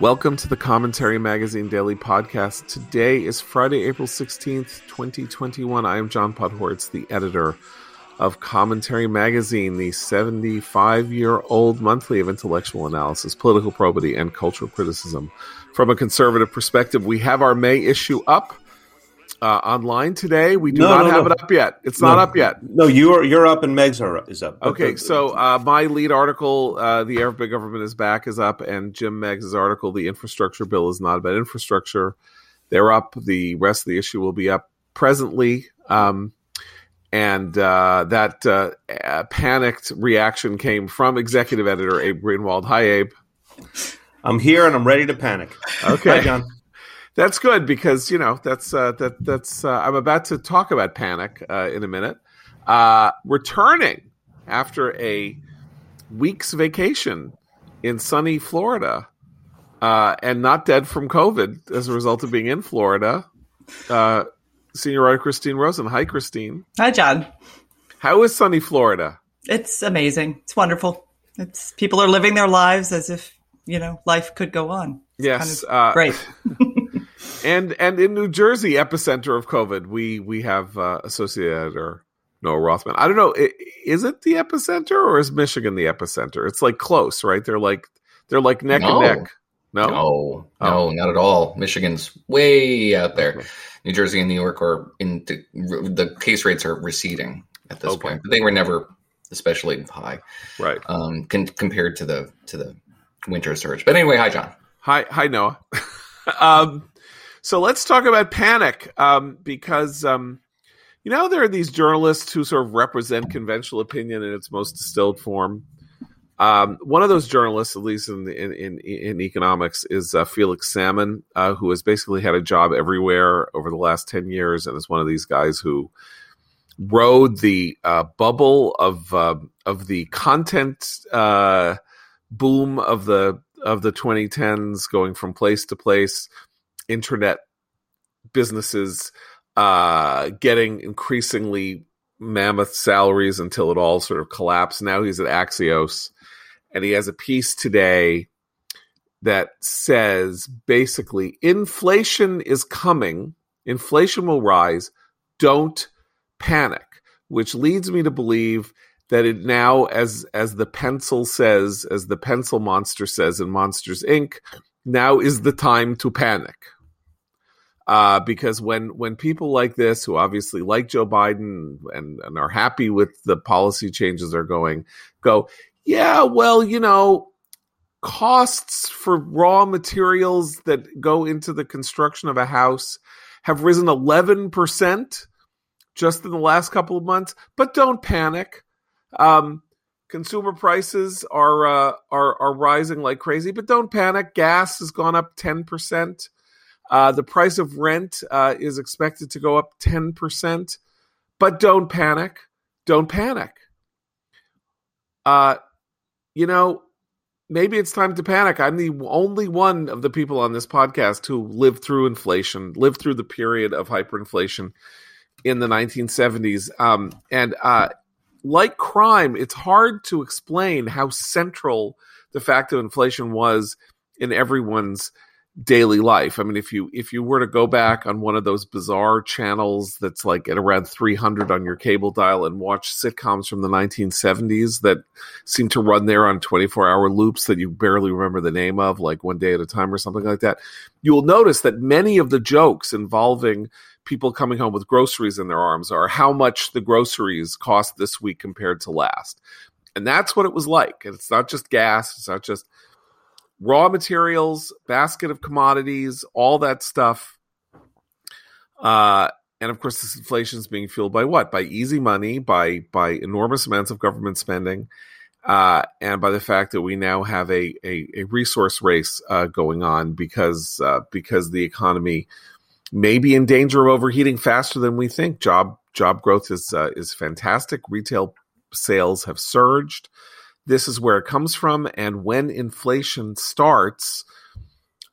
Welcome to the Commentary Magazine Daily Podcast. Today is Friday, April 16th, 2021. I am John Podhoretz, the editor of Commentary Magazine, the 75 year old monthly of intellectual analysis, political probity, and cultural criticism. From a conservative perspective, we have our May issue up uh, online today. We do No, not no, have no. it up yet. It's not up yet. No, you're you're up and Meigs' are, is up. Okay, so uh, my lead article, uh, "The Era of Big Government is Back," is up, and Jim Meigs' article, "The Infrastructure Bill is Not About Infrastructure," they're up. The rest of the issue will be up presently, um, and uh, that uh, uh, panicked reaction came from executive editor Abe Greenwald. Hi, Abe. I'm here and I'm ready to panic. Okay, Hi, John. That's good because you know that's uh, that that's uh, I'm about to talk about panic uh, in a minute. Uh, returning after a week's vacation in sunny Florida, uh, and not dead from COVID as a result of being in Florida. Uh, senior writer Christine Rosen. Hi, Christine. Hi, John. How is sunny Florida? It's amazing. It's wonderful. It's people are living their lives as if you know life could go on. It's Yes, kind uh, of great. And and in New Jersey, epicenter of COVID, we we have uh, associate editor Noah Rothman. I don't know, is it the epicenter or is Michigan the epicenter? It's like close, right? They're like they're like neck No. and neck. No, No, Oh. not at all. Michigan's way out there. Okay. New Jersey and New York are in the, the case rates are receding at this Okay. point. But they were never especially high right. um, con- compared to the to the winter surge. But anyway, hi John. Hi, hi, Noah. um, so let's talk about panic um, because um, you know there are these journalists who sort of represent conventional opinion in its most distilled form. Um, one of those journalists, at least in in in, in economics, is uh, Felix Salmon, uh, who has basically had a job everywhere over the last ten years, and is one of these guys who rode the uh, bubble of uh, of the content uh, boom of the of the 2010s, going from place to place, internet businesses uh, getting increasingly mammoth salaries until it all sort of collapsed. Now he's at Axios, and he has a piece today that says basically inflation is coming, inflation will rise, don't panic, which leads me to believe that it now as as the pencil says, as the pencil monster says in Monsters Inc., now is the time to panic. Uh, because when when people like this, who obviously like Joe Biden and, and are happy with the policy changes are going, go, yeah, well, you know, costs for raw materials that go into the construction of a house have risen 11% just in the last couple of months, but don't panic. Um, consumer prices are, uh, are are rising like crazy, but don't panic. Gas has gone up 10%. Uh, the price of rent uh, is expected to go up 10%, but don't panic. Don't panic. Uh, you know, maybe it's time to panic. I'm the only one of the people on this podcast who lived through inflation, lived through the period of hyperinflation in the 1970s. Um, and uh, like crime, it's hard to explain how central the fact of inflation was in everyone's daily life. I mean, if you if you were to go back on one of those bizarre channels that's like at around 300 on your cable dial and watch sitcoms from the 1970s that seem to run there on 24 hour loops that you barely remember the name of, like one day at a time or something like that, you will notice that many of the jokes involving people coming home with groceries in their arms are how much the groceries cost this week compared to last. And that's what it was like. And it's not just gas, it's not just raw materials, basket of commodities, all that stuff. Uh, and of course, this inflation is being fueled by what? By easy money, by by enormous amounts of government spending, uh, and by the fact that we now have a a, a resource race uh, going on because uh, because the economy may be in danger of overheating faster than we think. Job job growth is uh, is fantastic. Retail sales have surged. This is where it comes from, and when inflation starts,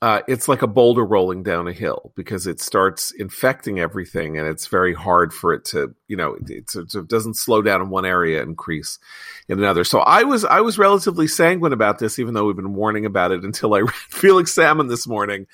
uh, it's like a boulder rolling down a hill because it starts infecting everything, and it's very hard for it to, you know, it, it, it doesn't slow down in one area, increase in another. So I was I was relatively sanguine about this, even though we've been warning about it until I read Felix Salmon this morning,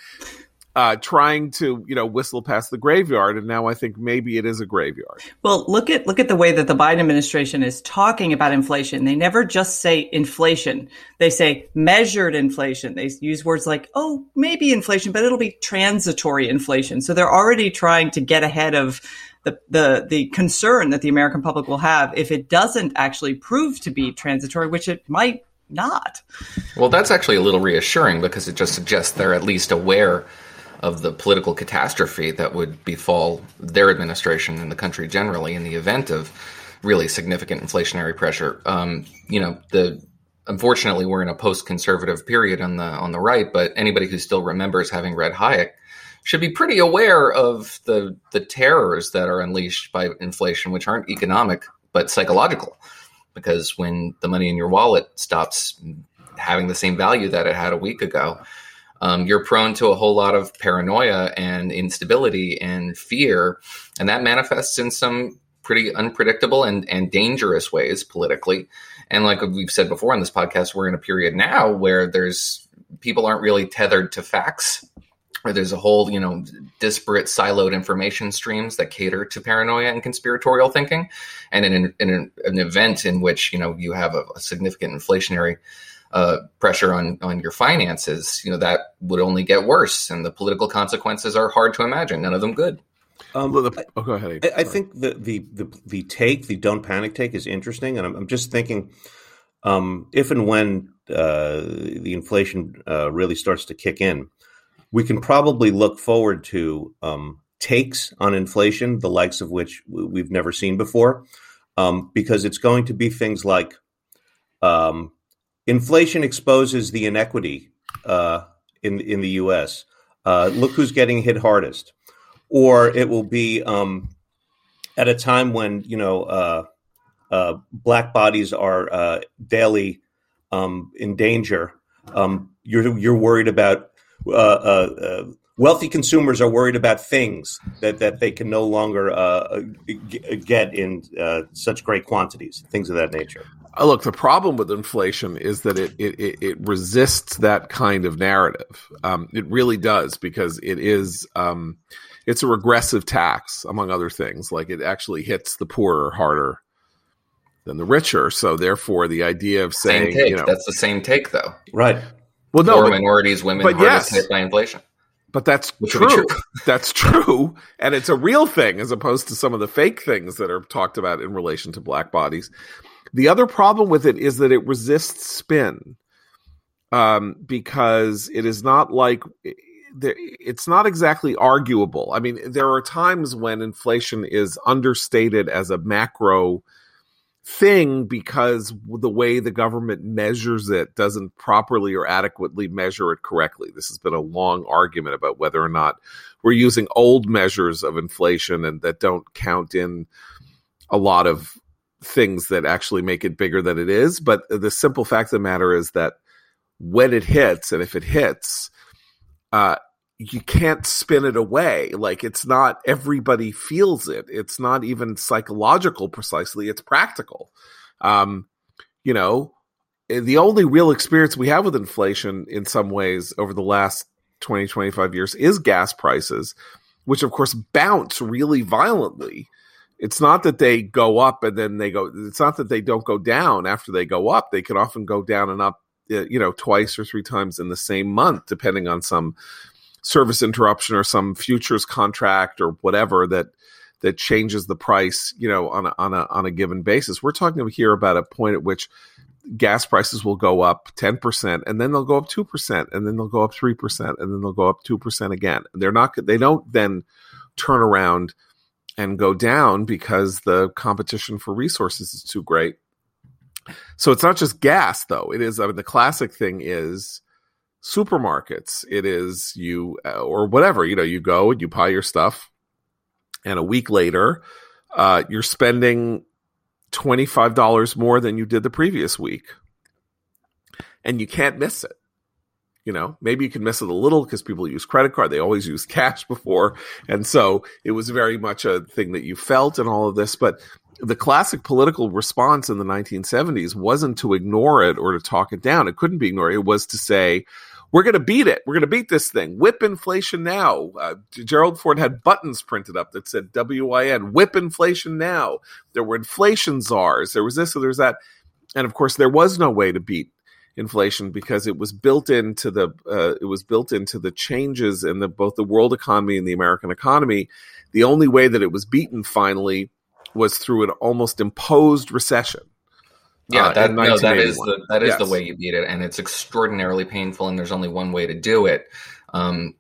uh, trying to you know whistle past the graveyard, and now I think maybe it is a graveyard. Well, look at look at the way that the Biden administration is talking about inflation. They never just say inflation; they say measured inflation. They use words like "oh, maybe inflation," but it'll be transitory inflation. So they're already trying to get ahead of the, the the concern that the American public will have if it doesn't actually prove to be transitory, which it might not. Well, that's actually a little reassuring because it just suggests they're at least aware of the political catastrophe that would befall their administration and the country generally in the event of really significant inflationary pressure. Um, you know, the unfortunately we're in a post-conservative period on the on the right, but anybody who still remembers having read Hayek should be pretty aware of the the terrors that are unleashed by inflation, which aren't economic but psychological. Because when the money in your wallet stops having the same value that it had a week ago, um, you're prone to a whole lot of paranoia and instability and fear, and that manifests in some pretty unpredictable and, and dangerous ways politically. And like we've said before on this podcast, we're in a period now where there's people aren't really tethered to facts or there's a whole you know disparate siloed information streams that cater to paranoia and conspiratorial thinking and in an, in an, an event in which you know you have a, a significant inflationary uh, pressure on on your finances, you know that would only get worse, and the political consequences are hard to imagine. None of them good. Um, oh, go ahead. I, I, think the, the, the the take, the don't panic take, is interesting, and I'm, I'm just thinking um, if and when uh, the inflation uh, really starts to kick in, we can probably look forward to um, takes on inflation, the likes of which we've never seen before, um, because it's going to be things like um, inflation exposes the inequity uh, in in the U.S. Uh, look who's getting hit hardest, or it will be um, at a time when you know uh, uh black bodies are uh, daily um, in danger. Um, you're you're worried about uh, wealthy consumers are worried about things that, that they can no longer uh, get in uh, such great quantities, things of that nature. Uh, look, the problem with inflation is that it it, it resists that kind of narrative. Um, it really does because it is um, it's a regressive tax, among other things. Like it actually hits the poorer harder than the richer. So therefore, the idea of saying you know that's the same take, though. Right. Well, no, Poor but, minorities, women, but yes. hit by inflation. But that's true. true. that's true. And it's a real thing as opposed to some of the fake things that are talked about in relation to black bodies. The other problem with it is that it resists spin um, because it is not like it's not exactly arguable. I mean, there are times when inflation is understated as a macro thing because the way the government measures it doesn't properly or adequately measure it correctly. This has been a long argument about whether or not we're using old measures of inflation and that don't count in a lot of things that actually make it bigger than it is. But the simple fact of the matter is that when it hits, and if it hits, uh, you can't spin it away. Like it's not everybody feels it. It's not even psychological precisely. It's practical. Um, you know, the only real experience we have with inflation in some ways over the last 20, 25 years is gas prices, which of course bounce really violently. It's not that they go up and then they go, it's not that they don't go down after they go up. They can often go down and up, eh, you know, twice or three times in the same month, depending on some service interruption or some futures contract or whatever that that changes the price, you know, on a, on a on a given basis. We're talking here about a point at which gas prices will go up 10% and then they'll go up 2% and then they'll go up 3% and then they'll go up 2% again. They're not they don't then turn around and go down because the competition for resources is too great. So it's not just gas though. It is I mean the classic thing is supermarkets. It is you uh, or whatever, you know, you go and you buy your stuff and a week later, uh, you're spending $25 more than you did the previous week. And you can't miss it. You know, maybe you can miss it a little because people use credit card. They always use cash before. And so it was very much a thing that you felt and all of this. But the classic political response in the 1970s wasn't to ignore it or to talk it down. It couldn't be ignored. It was to say, we're going to beat it. We're going to beat this thing. Whip inflation now. Uh, Gerald Ford had buttons printed up that said WIN, whip inflation now. There were inflation czars. There was this, or was that. And of course, there was no way to beat inflation because it was built into the uh, it was built into the changes in the both the world economy and the American economy. The only way that it was beaten finally was through an almost imposed recession. Yeah, uh, that, no, that is the that is yes. the way you beat it, and it's extraordinarily painful. And there's only one way to do it. Um,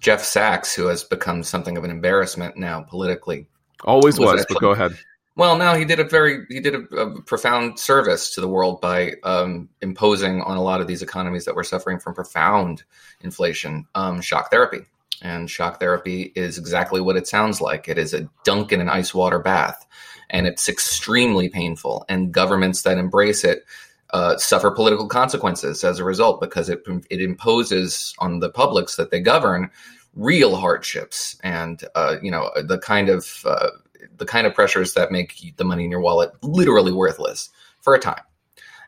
Jeff Sachs, who has become something of an embarrassment now politically, always was. was actually, but go ahead. Well, no, he did a very he did a, a profound service to the world by um, imposing on a lot of these economies that were suffering from profound inflation um, shock therapy. And shock therapy is exactly what it sounds like. It is a dunk in an ice water bath and it's extremely painful. And governments that embrace it uh, suffer political consequences as a result because it it imposes on the publics that they govern real hardships and uh, you know the kind of uh, the kind of pressures that make the money in your wallet literally worthless for a time.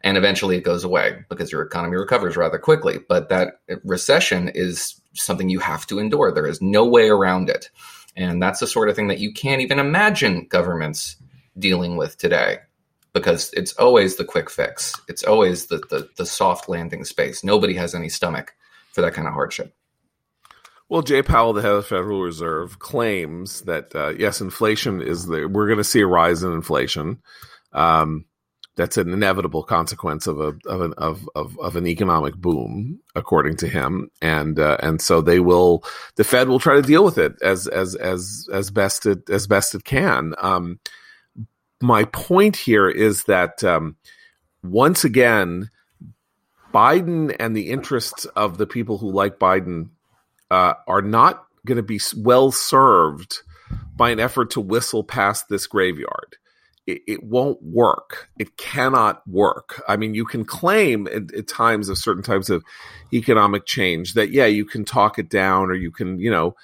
And eventually it goes away because your economy recovers rather quickly. But that recession is something you have to endure. There is no way around it. And that's the sort of thing that you can't even imagine governments dealing with today because it's always the quick fix. It's always the, the, the soft landing space. Nobody has any stomach for that kind of hardship. Well, Jay Powell, the head of the Federal Reserve, claims that uh, yes, inflation is the we're going to see a rise in inflation. Um, that's an inevitable consequence of a of an of, of, of an economic boom, according to him, and uh, and so they will the Fed will try to deal with it as as as as best it as best it can. Um, my point here is that um, once again, Biden and the interests of the people who like Biden uh, are not going to be well served by an effort to whistle past this graveyard. It, it, won't work. It cannot work. I mean, you can claim at, at times of certain types of economic change that, yeah, you can talk it down or you can, you know,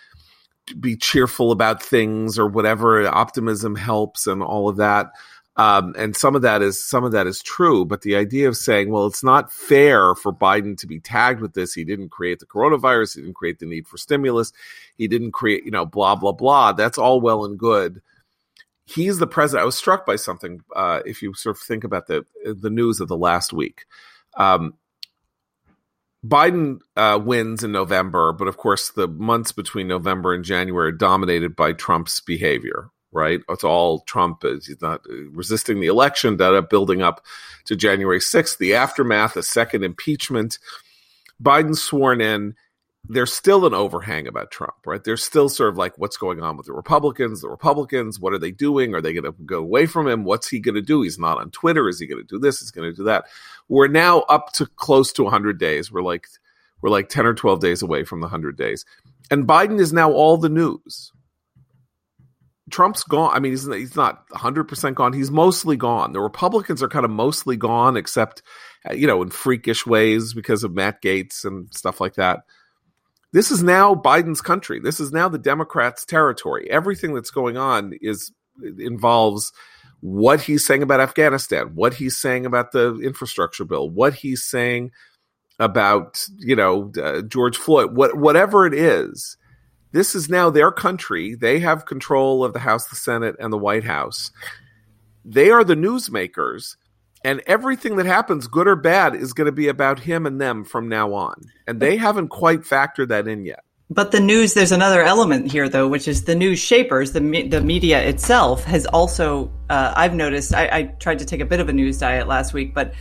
be cheerful about things or whatever optimism helps and all of that um, and some of that is some of that is true but the idea of saying well it's not fair for biden to be tagged with this. He didn't create the coronavirus. He didn't create the need for stimulus. He didn't create you know blah blah blah. That's all well and good. He's the president. I was struck by something uh, if you sort of think about the the news of the last week. Um, Biden uh, wins in November, but of course, the months between November and January are dominated by Trump's behavior. Right, it's all Trump. He's not uh, resisting the election, up building up to January sixth. The aftermath, a second impeachment. Biden sworn in there's still an overhang about Trump, right? There's still sort of like what's going on with the Republicans. The Republicans, what are they doing? Are they going to go away from him? What's he going to do? He's not on Twitter. Is he going to do this? Is going to do that? We're now up to close to 100 days. We're like we're like 10 or 12 days away from the 100 days. And Biden is now all the news. Trump's gone. I mean, he's, he's not 100% gone. He's mostly gone. The Republicans are kind of mostly gone, except, you know, in freakish ways because of Matt Gaetz and stuff like that this is now Biden's country. This is now the Democrats' territory. Everything that's going on is involves what he's saying about Afghanistan, what he's saying about the infrastructure bill, what he's saying about you know uh, George Floyd, what whatever it is. This is now their country. They have control of the House, the Senate, and the White House. They are the newsmakers and everything that happens, good or bad, is going to be about him and them from now on. And they haven't quite factored that in yet. But the news, there's another element here, though, which is the news shapers, the me- the media itself has also. Uh, I've noticed. I, I, tried to take a bit of a news diet last week, but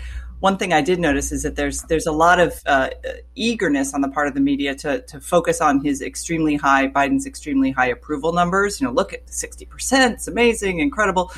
one thing I did notice is that there's there's a lot of uh, eagerness on the part of the media to to focus on his extremely high Biden's extremely high approval numbers. You know, look at sixty percent, it's amazing, incredible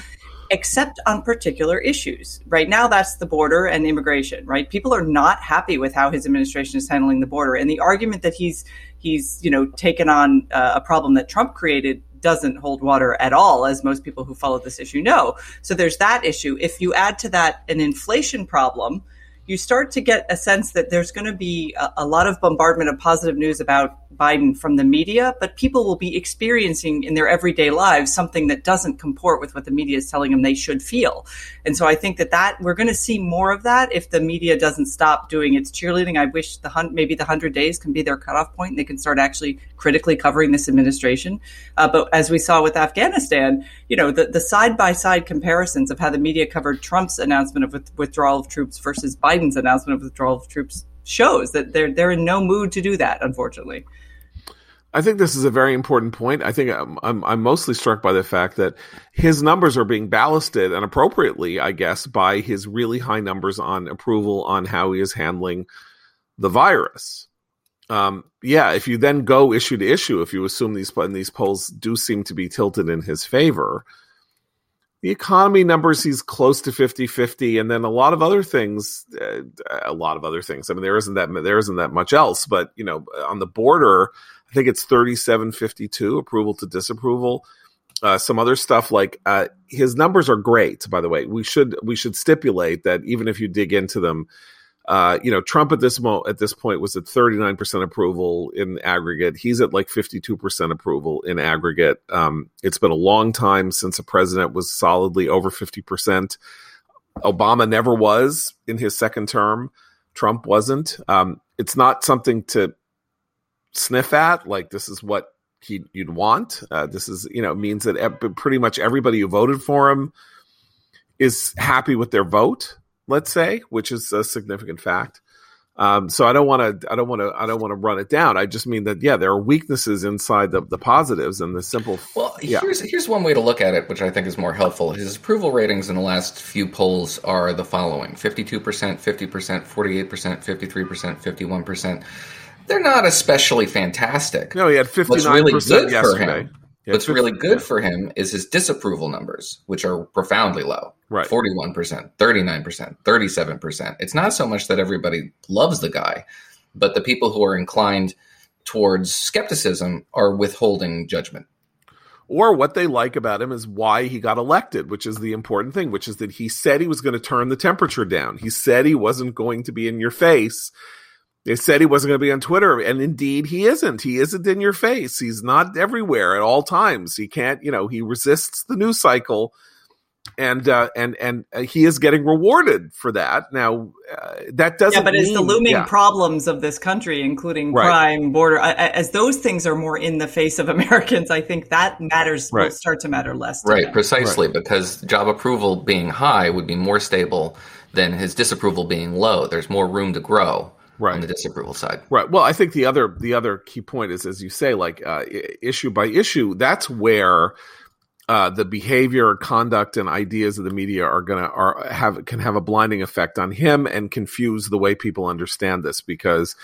except on particular issues. Right now, that's the border and immigration. Right, people are not happy with how his administration is handling the border, and the argument that he's he's you know taken on uh, a problem that Trump created doesn't hold water at all, as most people who follow this issue know. So there's that issue. If you add to that an inflation problem, you start to get a sense that there's going to be a, a, lot of bombardment of positive news about Biden from the media, but people will be experiencing in their everyday lives something that doesn't comport with what the media is telling them they should feel. And so I think that that we're going to see more of that if the media doesn't stop doing its cheerleading. I wish the hun- maybe the hundred days can be their cutoff point and they can start actually critically covering this administration. Uh, but as we saw with Afghanistan, you know, the side by side comparisons of how the media covered Trump's announcement of with- withdrawal of troops versus Biden's announcement of withdrawal of troops shows that they're they're in no mood to do that. Unfortunately. I think this is a very important point. I think I'm, I'm, I'm mostly struck by the fact that his numbers are being ballasted and appropriately, I guess, by his really high numbers on approval on how he is handling the virus. Um, yeah, if you then go issue to issue, if you assume these these polls do seem to be tilted in his favor, the economy numbers he's close to 50-50 and then a lot of other things uh, a lot of other things. I mean there isn't that there isn't that much else but you know on the border i think it's 37-52 approval to disapproval. Uh, some other stuff like uh, his numbers are great by the way. We should we should stipulate that even if you dig into them uh, you know, Trump at this mo- at this point was at 39% approval in aggregate. He's at like 52% approval in aggregate. Um, it's been a long time since a president was solidly over 50%. Obama never was in his second term. Trump wasn't. Um, it's not something to sniff at. Like this is what he you'd want. Uh, this is you know means that pretty much everybody who voted for him is happy with their vote let's say, which is a significant fact. Um, so I don't want to, I don't want to, I don't want to run it down. I just mean that yeah, there are weaknesses inside the, the positives and the simple. Well, yeah. here's here's one way to look at it, which I think is more helpful. His approval ratings in the last few polls are the following: fifty-two percent, fifty percent, forty-eight percent, fifty-three percent, fifty-one percent. They're not especially fantastic. No, he had fifty-nine percent yesterday. What's really good for him is his disapproval numbers, which are profoundly low. Right. 41%, 39%, 37%. It's not so much that everybody loves the guy, but the people who are inclined towards skepticism are withholding judgment. Or what they like about him is why he got elected, which is the important thing, which is that he said he was going to turn the temperature down. He said he wasn't going to be in your face they said he wasn't going to be on Twitter, and indeed he isn't. He isn't in your face. He's not everywhere at all times. He can't, you know, he resists the news cycle, and uh, and and uh, he is getting rewarded for that. Now uh, that doesn't. Yeah, but mean, it's the looming yeah. problems of this country, including right. crime, border. As those things are more in the face of Americans, I think that matters right. will start to matter less. To right, them. precisely, right. because job approval being high would be more stable than his disapproval being low. There's more room to grow right. on the disapproval side. Right. Well, I think the other the other key point is, as you say, like uh, issue by issue. That's where uh, the behavior, conduct, and ideas of the media are gonna are have can have a blinding effect on him and confuse the way people understand this because.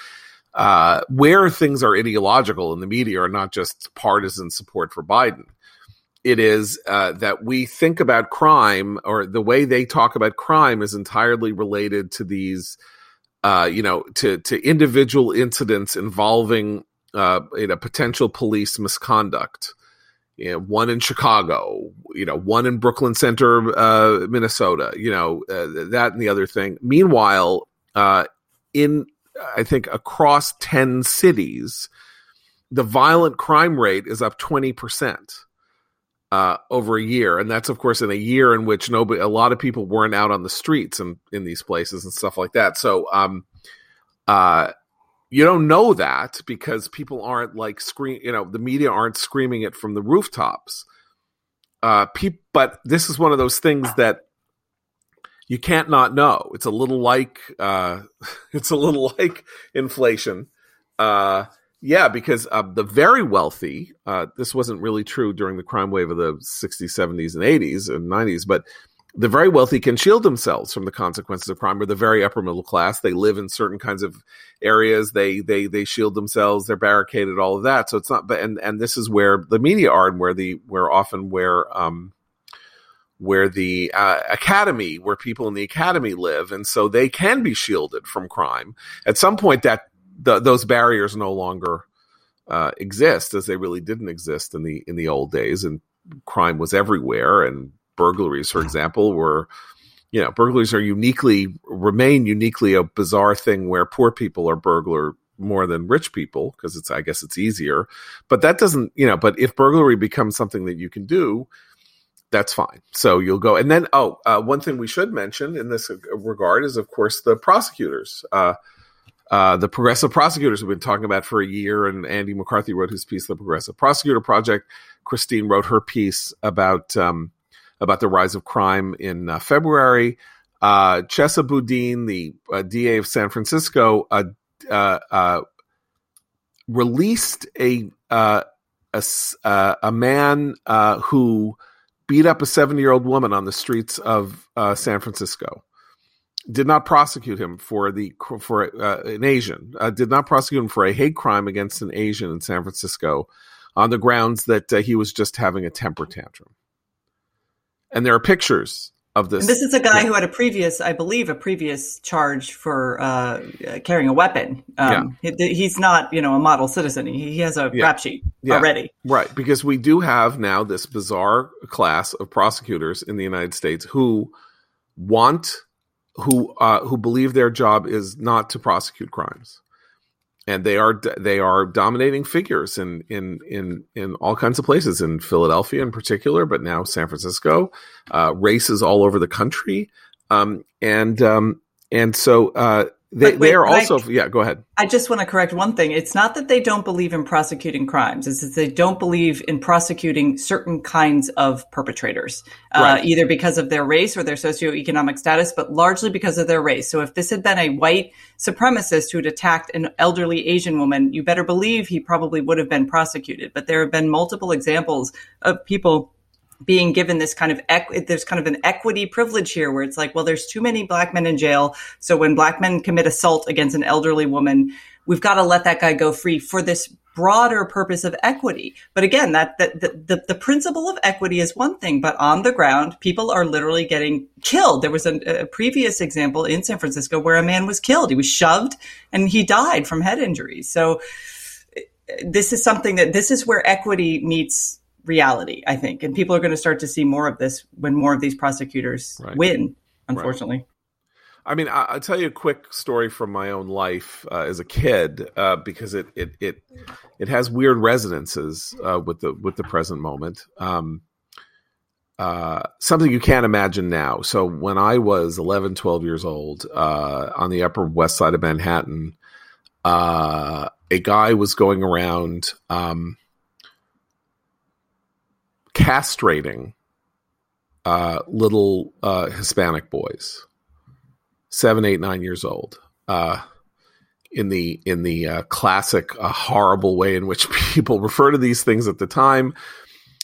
Uh, where things are ideological in the media are not just partisan support for Biden. It is uh, that we think about crime, or the way they talk about crime, is entirely related to these uh, you know, to to individual incidents involving uh, you know potential police misconduct. You know, one in Chicago, you know, one in Brooklyn Center, uh, Minnesota. You know, uh, that and the other thing. Meanwhile, uh, in I think across ten cities, the violent crime rate is up twenty percent uh, over a year, and that's of course in a year in which nobody, a lot of people weren't out on the streets and in these places and stuff like that. So, um, uh, you don't know that because people aren't like scream, you know, the media aren't screaming it from the rooftops. Uh, pe- but this is one of those things that you can't not know. It's a little like, uh, it's a little like inflation. Uh, yeah, because uh, the very wealthy, uh, this wasn't really true during the crime wave of the 60s, 70s, and 80s and 90s, but the very wealthy can shield themselves from the consequences of crime or the very upper middle class. They live in certain kinds of areas. They, they, they shield themselves. They're barricaded, all of that. So it's not, but, and, and this is where the media are and where the, where often where, um, where the uh, academy, where people in the academy live, and so they can be shielded from crime. At some point, that the, those barriers no longer uh, exist as they really didn't exist in the in the old days, and crime was everywhere, and burglaries, for example, were you know, burglaries are uniquely remain uniquely a bizarre thing where poor people are burglar more than rich people because it's I guess it's easier. But that doesn't, you know, but if burglary becomes something that you can do, that's fine. So you'll go, and then oh, uh, one thing we should mention in this regard is, of course, the prosecutors. Uh, uh, the progressive prosecutors have been talking about for a year, and Andy McCarthy wrote his piece, "The Progressive Prosecutor Project." Christine wrote her piece about um, about the rise of crime in uh, February. Uh, Chesa Boudin, the uh, DA of San Francisco, uh, uh, released a a, a man who beat up a seven year old woman on the streets of San Francisco. Did not prosecute him for the for an Asian. did not prosecute him for a hate crime against an Asian in San Francisco on the grounds that uh, he was just having a temper tantrum. And there are pictures of this. And this is a guy who had a previous, I believe, a previous charge for uh, carrying a weapon. Um, yeah. he, he's not, you know, a model citizen. He, he has a yeah. rap sheet yeah. already. Right, because we do have now this bizarre class of prosecutors in the United States who want, who uh, who believe their job is not to prosecute crimes. And they are they are dominating figures in in in in all kinds of places in Philadelphia in particular, but now San Francisco, uh, races all over the country, um, and um, and so uh, they, wait, they are also I, yeah go ahead. I just want to correct one thing. It's not that they don't believe in prosecuting crimes. It's that they don't believe in prosecuting certain kinds of perpetrators uh, right. uh, either because of their race or their socioeconomic status but largely because of their race. So if this had been a white supremacist who had attacked an elderly asian woman you better believe he probably would have been prosecuted. But there have been multiple examples of people being given this kind of equ- there's kind of an equity privilege here where it's like well there's too many black men in jail. So when black men commit assault against an elderly woman we've got to let that guy go free for this broader purpose of equity. But again that, that the, the, the principle of equity is one thing but on the ground people are literally getting killed. There was a, a previous example in san francisco where a man was killed. He was shoved and he died from head injuries. So uh, this is something that this is where equity meets reality, I think. And people are going to start to see more of this when more of these prosecutors right. win, unfortunately. Right. I mean, I, will tell you a quick story from my own life uh, as a kid uh, because it, it it it has weird resonances uh, with the with the present moment. Um, uh, something you can't imagine now. So when I was 11, 12 years old uh, on the Upper West Side of Manhattan, uh, a guy was going around. Um, castrating uh, little uh, Hispanic boys, seven, eight, nine years old, uh, in the in the uh, classic uh, horrible way in which people refer to these things at the time.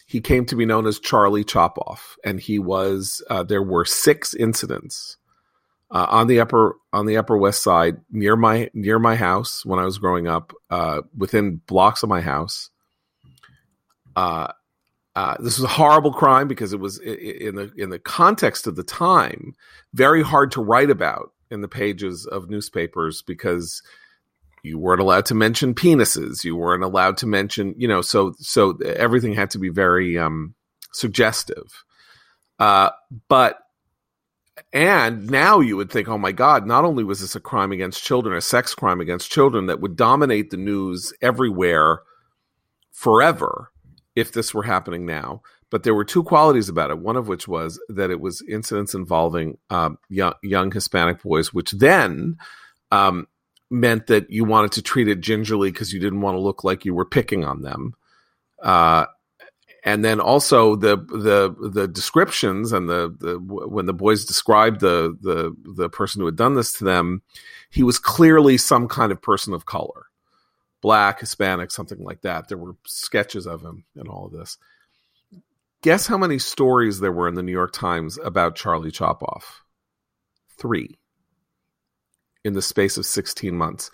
He came to be known as Charlie Chopoff, and he was. Uh, there were six incidents on the upper on the Upper West Side near my near my house when I was growing up, within blocks of my house. Uh, this was a horrible crime because it was in the in the context of the time very hard to write about in the pages of newspapers because you weren't allowed to mention penises. You weren't allowed to mention you know so so everything had to be very um, suggestive. Uh, but and now you would think oh my god not only was this a crime against children a sex crime against children that would dominate the news everywhere forever if this were happening now. But there were two qualities about it. One of which was that it was incidents involving um, young, young, Hispanic boys, which then um, meant that you wanted to treat it gingerly because you didn't want to look like you were picking on them. Uh, and then also the the the descriptions and the, the when the boys described the the the person who had done this to them, he was clearly some kind of person of color black, Hispanic, something like that. There were sketches of him and all of this. Guess how many stories there were in the New York Times about Charlie Chopoff? Three in the space of 16 months.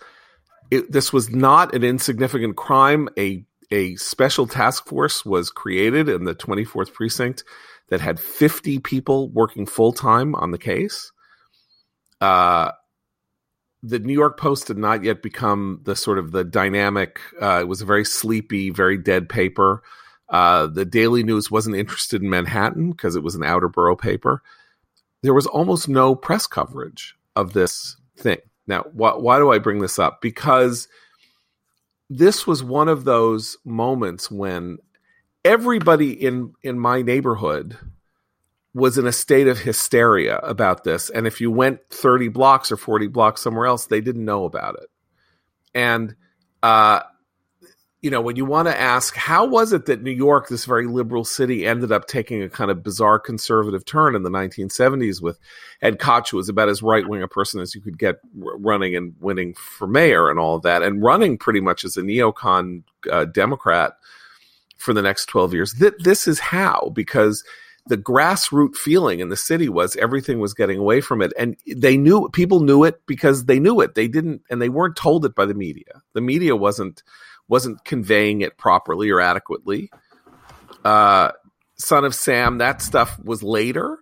It, this was not an insignificant crime. A, a special task force was created in the 24th precinct that had 50 people working full time on the case. Uh, the New York Post had not yet become the sort of the dynamic. Uh, it was a very sleepy, very dead paper. Uh, the Daily News wasn't interested in Manhattan because it was an outer borough paper. there was almost no press coverage of this thing. Now, wh- why do I bring this up? Because this was one of those moments when everybody in in my neighborhood was in a state of hysteria about this and if you went 30 blocks or 40 blocks somewhere else they didn't know about it and uh you know, when you want to ask, how was it that New York, this very liberal city, ended up taking a kind of bizarre conservative turn in the 1970s with Ed Koch, who was about as right wing a person as you could get running and winning for mayor and all of that, and running pretty much as a neocon uh, Democrat for the next 12 years? Th- this is how, because the grassroots feeling in the city was everything was getting away from it and they knew people knew it because they knew it they didn't and they weren't told it by the media the media wasn't wasn't conveying it properly or adequately. Uh, Son of Sam, that stuff was later,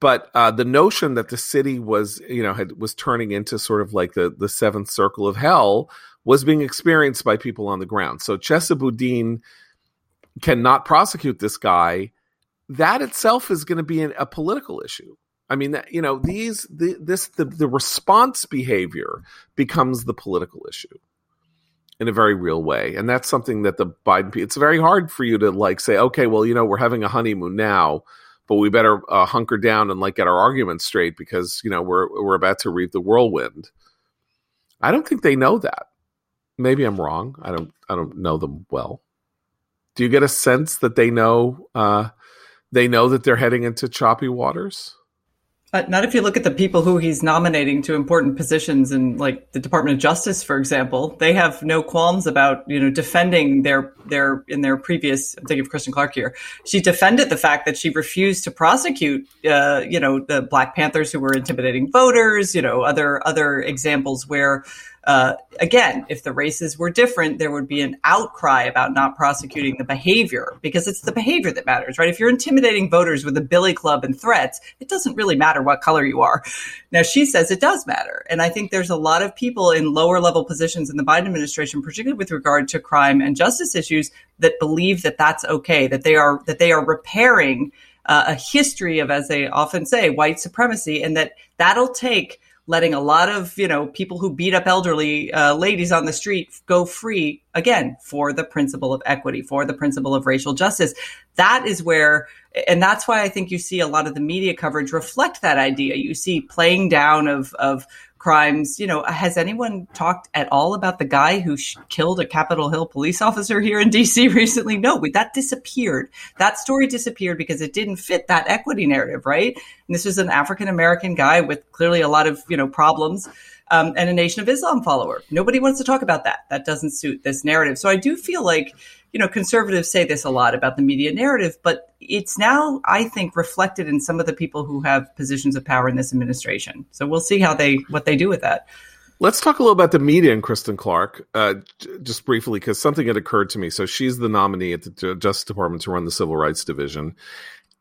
but uh, the notion that the city was, you know, had, was turning into sort of like the the seventh circle of hell was being experienced by people on the ground. So Chesa Boudin cannot prosecute this guy. That itself is going to be an, a political issue. I mean, you know, these the, this the the response behavior becomes the political issue in a very real way. And that's something that the Biden, it's very hard for you to like say, okay, well, you know, we're having a honeymoon now, but we better uh, hunker down and like get our arguments straight because, you know, we're, we're about to reap the whirlwind. I don't think they know that. Maybe I'm wrong. I don't, I don't know them well. Do you get a sense that they know, uh, they know that they're heading into choppy waters? Uh, not if you look at the people who he's nominating to important positions in like the Department of Justice, for example. They have no qualms about, you know, defending their their in their previous I'm thinking of Kristen Clarke here. She defended the fact that she refused to prosecute uh, you know, the Black Panthers who were intimidating voters, you know, other other examples where uh, again, if the races were different, there would be an outcry about not prosecuting the behavior because it's the behavior that matters, right? If you're intimidating voters with a billy club and threats, it doesn't really matter what color you are. Now, she says it does matter. And I think there's a lot of people in lower level positions in the Biden administration, particularly with regard to crime and justice issues, that believe that that's okay, that they are, that they are repairing uh, a history of, as they often say, white supremacy, and that that'll take letting a lot of you know people who beat up elderly uh, ladies on the street go free again for the principle of equity for the principle of racial justice. That is where and that's why i think you see a lot of the media coverage reflect that idea. You see playing down of of crimes. You know, has anyone talked at all about the guy who sh- killed a Capitol Hill police officer here in DC recently? No, that disappeared. That story disappeared because it didn't fit that equity narrative, right? And this was an African American guy with clearly a lot of, you know, problems. Um, and a Nation of Islam follower. Nobody wants to talk about that. That doesn't suit this narrative. So I do feel like you know, conservatives say this a lot about the media narrative, but it's now, I think, reflected in some of the people who have positions of power in this administration. So we'll see how they what they do with that. Let's talk a little about the media and Kristen Clarke, uh, just briefly, because something had occurred to me. So she's the nominee at the Justice Department to run the Civil Rights Division,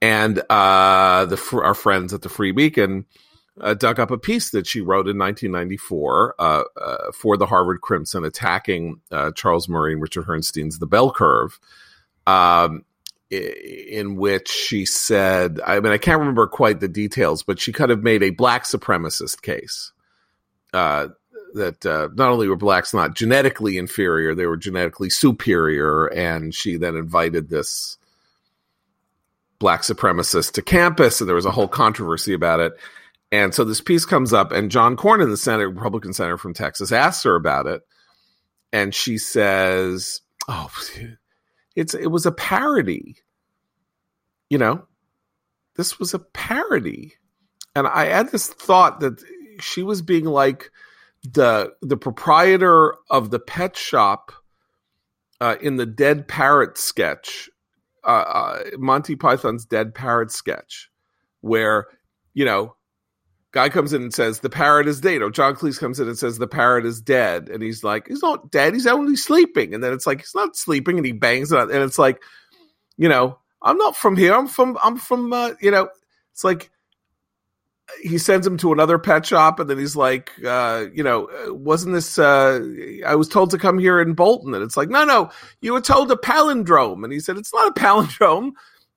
and uh, the our friends at the Free Beacon uh, dug up a piece that she wrote in 1994 uh, uh, for the Harvard Crimson, attacking uh, Charles Murray and Richard Herrnstein's The Bell Curve, um, in which she said, I mean, I can't remember quite the details, but she kind of made a black supremacist case. Uh, that uh, not only were blacks not genetically inferior, they were genetically superior. And she then invited this black supremacist to campus, and there was a whole controversy about it. And so this piece comes up, and John Cornyn, the Senate Republican senator from Texas, asks her about it, and she says, "Oh, it's it was a parody. You know, this was a parody." And I had this thought that she was being like the the proprietor of the pet shop uh, in the Dead Parrot sketch, uh, uh, Monty Python's Dead Parrot sketch, where you know guy comes in and says the parrot is dead. Or John Cleese comes in and says the parrot is dead, and he's like, he's not dead. He's only sleeping. And then it's like he's not sleeping, and he bangs it, on, and it's like, you know, I'm not from here. I'm from I'm from uh, you know. It's like he sends him to another pet shop, and then he's like, uh, you know, wasn't this? Uh, I was told to come here in Bolton, and it's like, no, no, you were told a palindrome, and he said it's not a palindrome.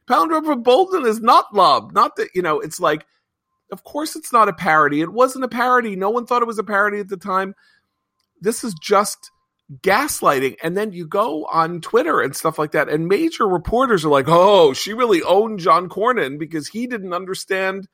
Palindrome for Bolton is not love, not that you know. It's like Of course, it's not a parody. It wasn't a parody. No one thought it was a parody at the time. This is just gaslighting. And then you go on Twitter and stuff like that, and major reporters are like, oh, she really owned John Cornyn because he didn't understand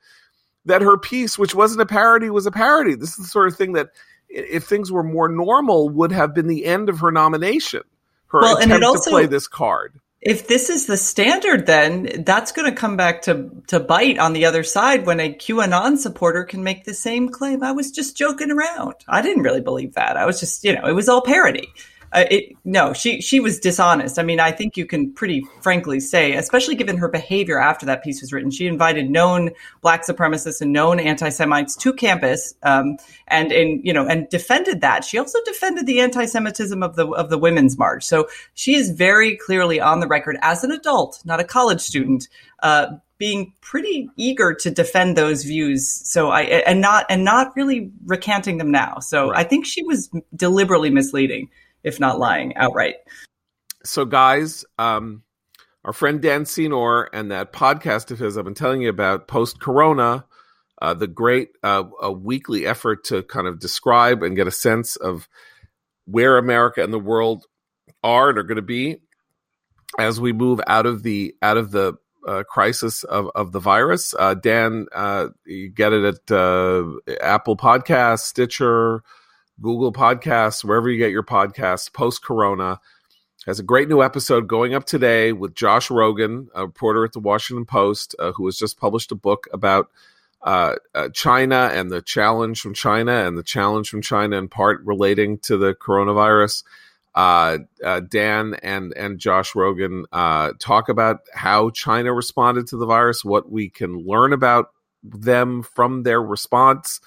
that her piece, which wasn't a parody, was a parody. This is the sort of thing that, if things were more normal, would have been the end of her nomination. Her Well, and attempt it also- to play this card. If this is the standard, then that's going to come back to to bite on the other side when a QAnon supporter can make the same claim. I was just joking around. I didn't really believe that. I was just, you know, it was all parody. Uh, it, no, she she was dishonest. I mean, I think you can pretty frankly say, especially given her behavior after that piece was written, she invited known black supremacists and known anti-Semites to campus, um, and and you know, and defended that. She also defended the anti-Semitism of the of the women's march. So she is very clearly on the record as an adult, not a college student, uh, being pretty eager to defend those views. So I and not and not really recanting them now. So Right. I think she was deliberately misleading, if not lying outright. so guys um our friend dan senor and that podcast of his i've been telling you about post corona uh, the great uh, a weekly effort to kind of describe and get a sense of where america and the world are and are going to be as we move out of the out of the uh, crisis of, of the virus uh, dan uh, you get it at uh, apple Podcasts, stitcher google podcasts wherever you get your podcasts post corona has a great new episode going up today with Josh Rogin, a reporter at the Washington Post, uh, who has just published a book about uh, uh, China and the challenge from China and the challenge from China in part relating to the coronavirus. Uh, uh, Dan and and Josh Rogin uh, talk about how China responded to the virus, what we can learn about them from their response,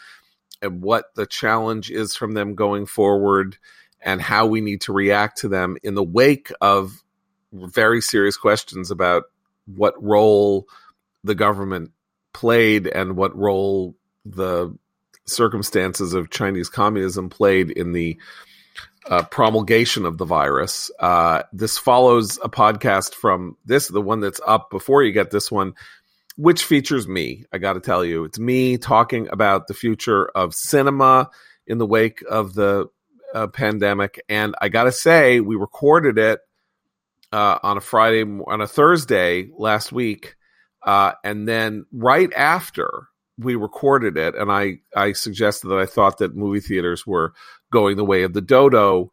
and what the challenge is from them going forward and how we need to react to them in the wake of very serious questions about what role the government played and what role the circumstances of Chinese communism played in the uh, promulgation of the virus. Uh, this follows a podcast from this, the one that's up before you get this one, which features me. I got to tell you, it's me talking about the future of cinema in the wake of the uh, pandemic. And I got to say, we recorded it uh, on a Friday, on a Thursday last week. Uh, and then right after we recorded it, and I, I suggested that I thought that movie theaters were going the way of the dodo.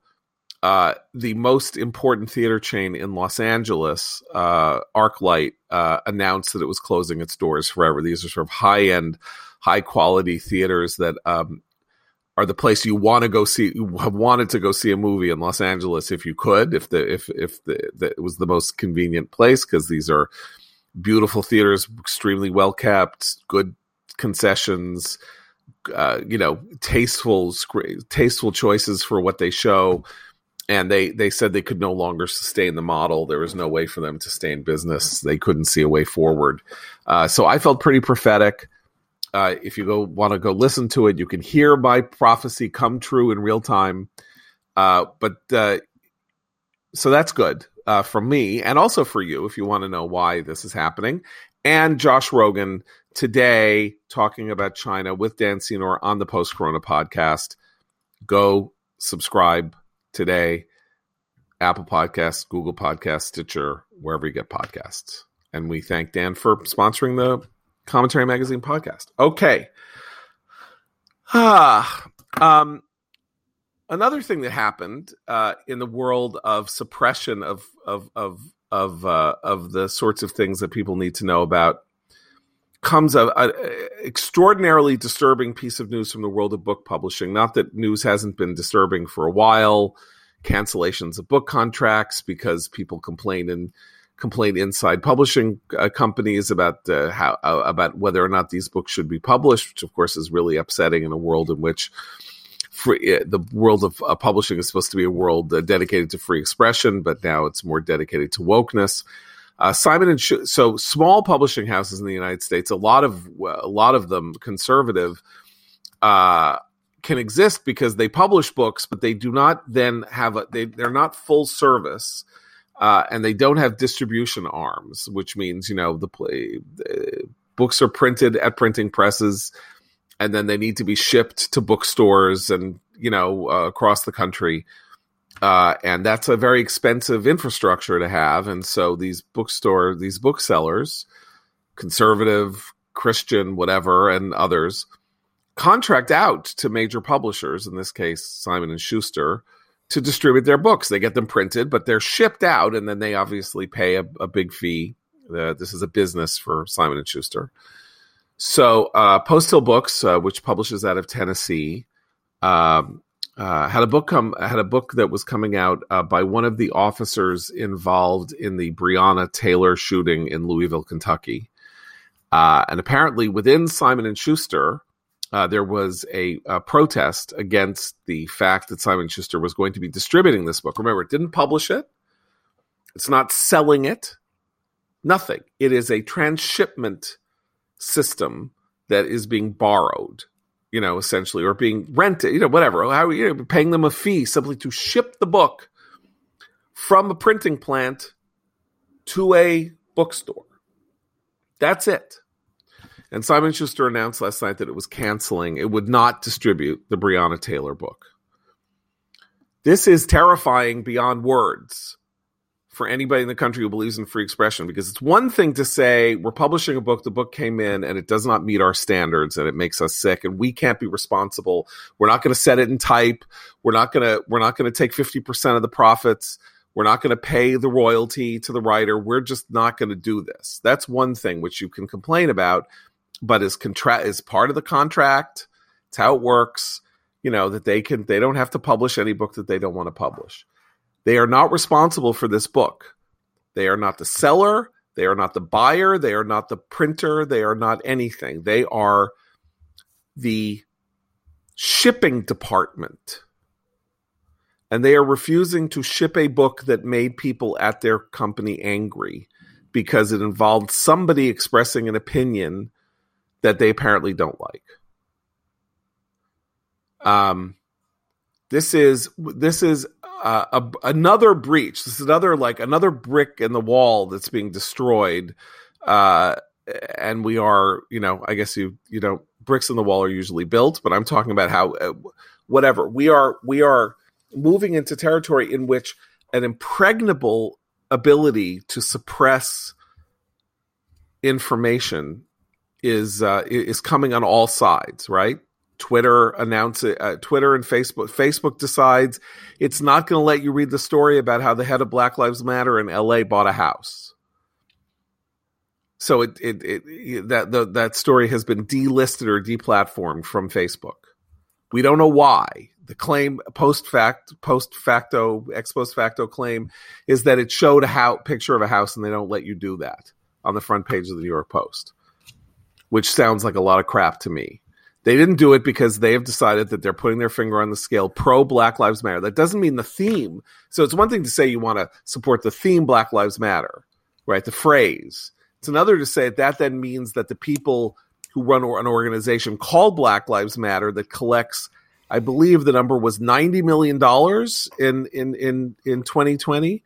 Uh, the most important theater chain in Los Angeles, uh, ArcLight, uh, announced that it was closing its doors forever. These are sort of high end, high quality theaters that um, are the place you want to go see. You have wanted to go see a movie in Los Angeles if you could, if the if if the, the it was the most convenient place because these are beautiful theaters, extremely well kept, good concessions, uh, you know, tasteful tasteful choices for what they show. And they they said they could no longer sustain the model. There was no way for them to stay in business. They couldn't see a way forward. Uh, so I felt pretty prophetic. Uh, if you go want to go listen to it, you can hear my prophecy come true in real time. Uh, but uh, so that's good uh, from me, and also for you if you want to know why this is happening. And Josh Rogin today talking about China with Dan Senor on the Post Corona podcast. Go subscribe today. Apple Podcasts, Google Podcasts, Stitcher, wherever you get podcasts. And we thank Dan for sponsoring the Commentary Magazine podcast. Okay. Ah, um, another thing that happened uh, in the world of suppression of of of of uh, of the sorts of things that people need to know about comes a, a extraordinarily disturbing piece of news from the world of book publishing. Not that news hasn't been disturbing for a while. Cancellations of book contracts because people complain and complain inside publishing uh, companies about uh, how uh, about whether or not these books should be published, which of course is really upsetting in a world in which free, uh, the world of uh, publishing is supposed to be a world uh, dedicated to free expression, but now it's more dedicated to wokeness. Uh, Simon and Sch- so small publishing houses in the United States, a lot of a lot of them conservative, uh, can exist because they publish books, but they do not then have a they they're not full service. Uh, and they don't have distribution arms, which means you know the play, the books are printed at printing presses, and then they need to be shipped to bookstores and you know uh, across the country. Uh, and that's a very expensive infrastructure to have. And so these bookstore, these booksellers, conservative, Christian, whatever, and others, contract out to major publishers. In this case, Simon and Schuster, to distribute their books. They get them printed, but they're shipped out, and then they obviously pay a, a big fee. Uh, this is a business for Simon and Schuster. So, uh, Post Hill Books, uh, which publishes out of Tennessee, um, uh, had a book come had a book that was coming out uh, by one of the officers involved in the Breonna Taylor shooting in Louisville, Kentucky, uh, and apparently within Simon and Schuster, uh, there was a, a, protest against the fact that Simon Schuster was going to be distributing this book. Remember, it didn't publish it. It's not selling it. Nothing. It is a transshipment system that is being borrowed you know, essentially, or being rented, you know, whatever. How you know, paying them a fee simply to ship the book from a printing plant to a bookstore. That's it. And Simon Schuster announced last night that it was canceling. It would not distribute the Breonna Taylor book. This is terrifying beyond words for anybody in the country who believes in free expression because it's one thing to say we're publishing a book the book came in and it does not meet our standards and it makes us sick and we can't be responsible. We're not going to set it in type. We're not going to we're not going to take 50% of the profits. We're not going to pay the royalty to the writer. We're just not going to do this. That's one thing which you can complain about but is contract is part of the contract. It's how it works. You know that they can they don't have to publish any book that they don't want to publish they are not responsible for this book. They are not the seller. They are not the buyer. They are not the printer. They are not anything. They are the shipping department. And they are refusing to ship a book that made people at their company angry because it involved somebody expressing an opinion that they apparently don't like. Um, this is this is uh, a, another breach. This is another like another brick in the wall that's being destroyed. Uh, and we are, you know, I guess you you know, bricks in the wall are usually built, but I'm talking about how uh, whatever we are we are moving into territory in which an impregnable ability to suppress information is uh, is coming on all sides, right? Twitter announces uh, Twitter and Facebook. Facebook decides it's not going to let you read the story about how the head of Black Lives Matter in LA bought a house. So it it, it that the, that story has been delisted or deplatformed from Facebook. We don't know why. The claim post fact post facto ex post facto claim is that it showed a how, picture of a house and they don't let you do that on the front page of the New York Post, which sounds like a lot of crap to me. They didn't do it because they have decided that they're putting their finger on the scale pro Black Lives Matter. That doesn't mean the theme. So it's one thing to say you want to support the theme Black Lives Matter, right? The phrase. It's another to say that then means that the people who run an organization called Black Lives Matter that collects, I believe the number was ninety million dollars in in in in 2020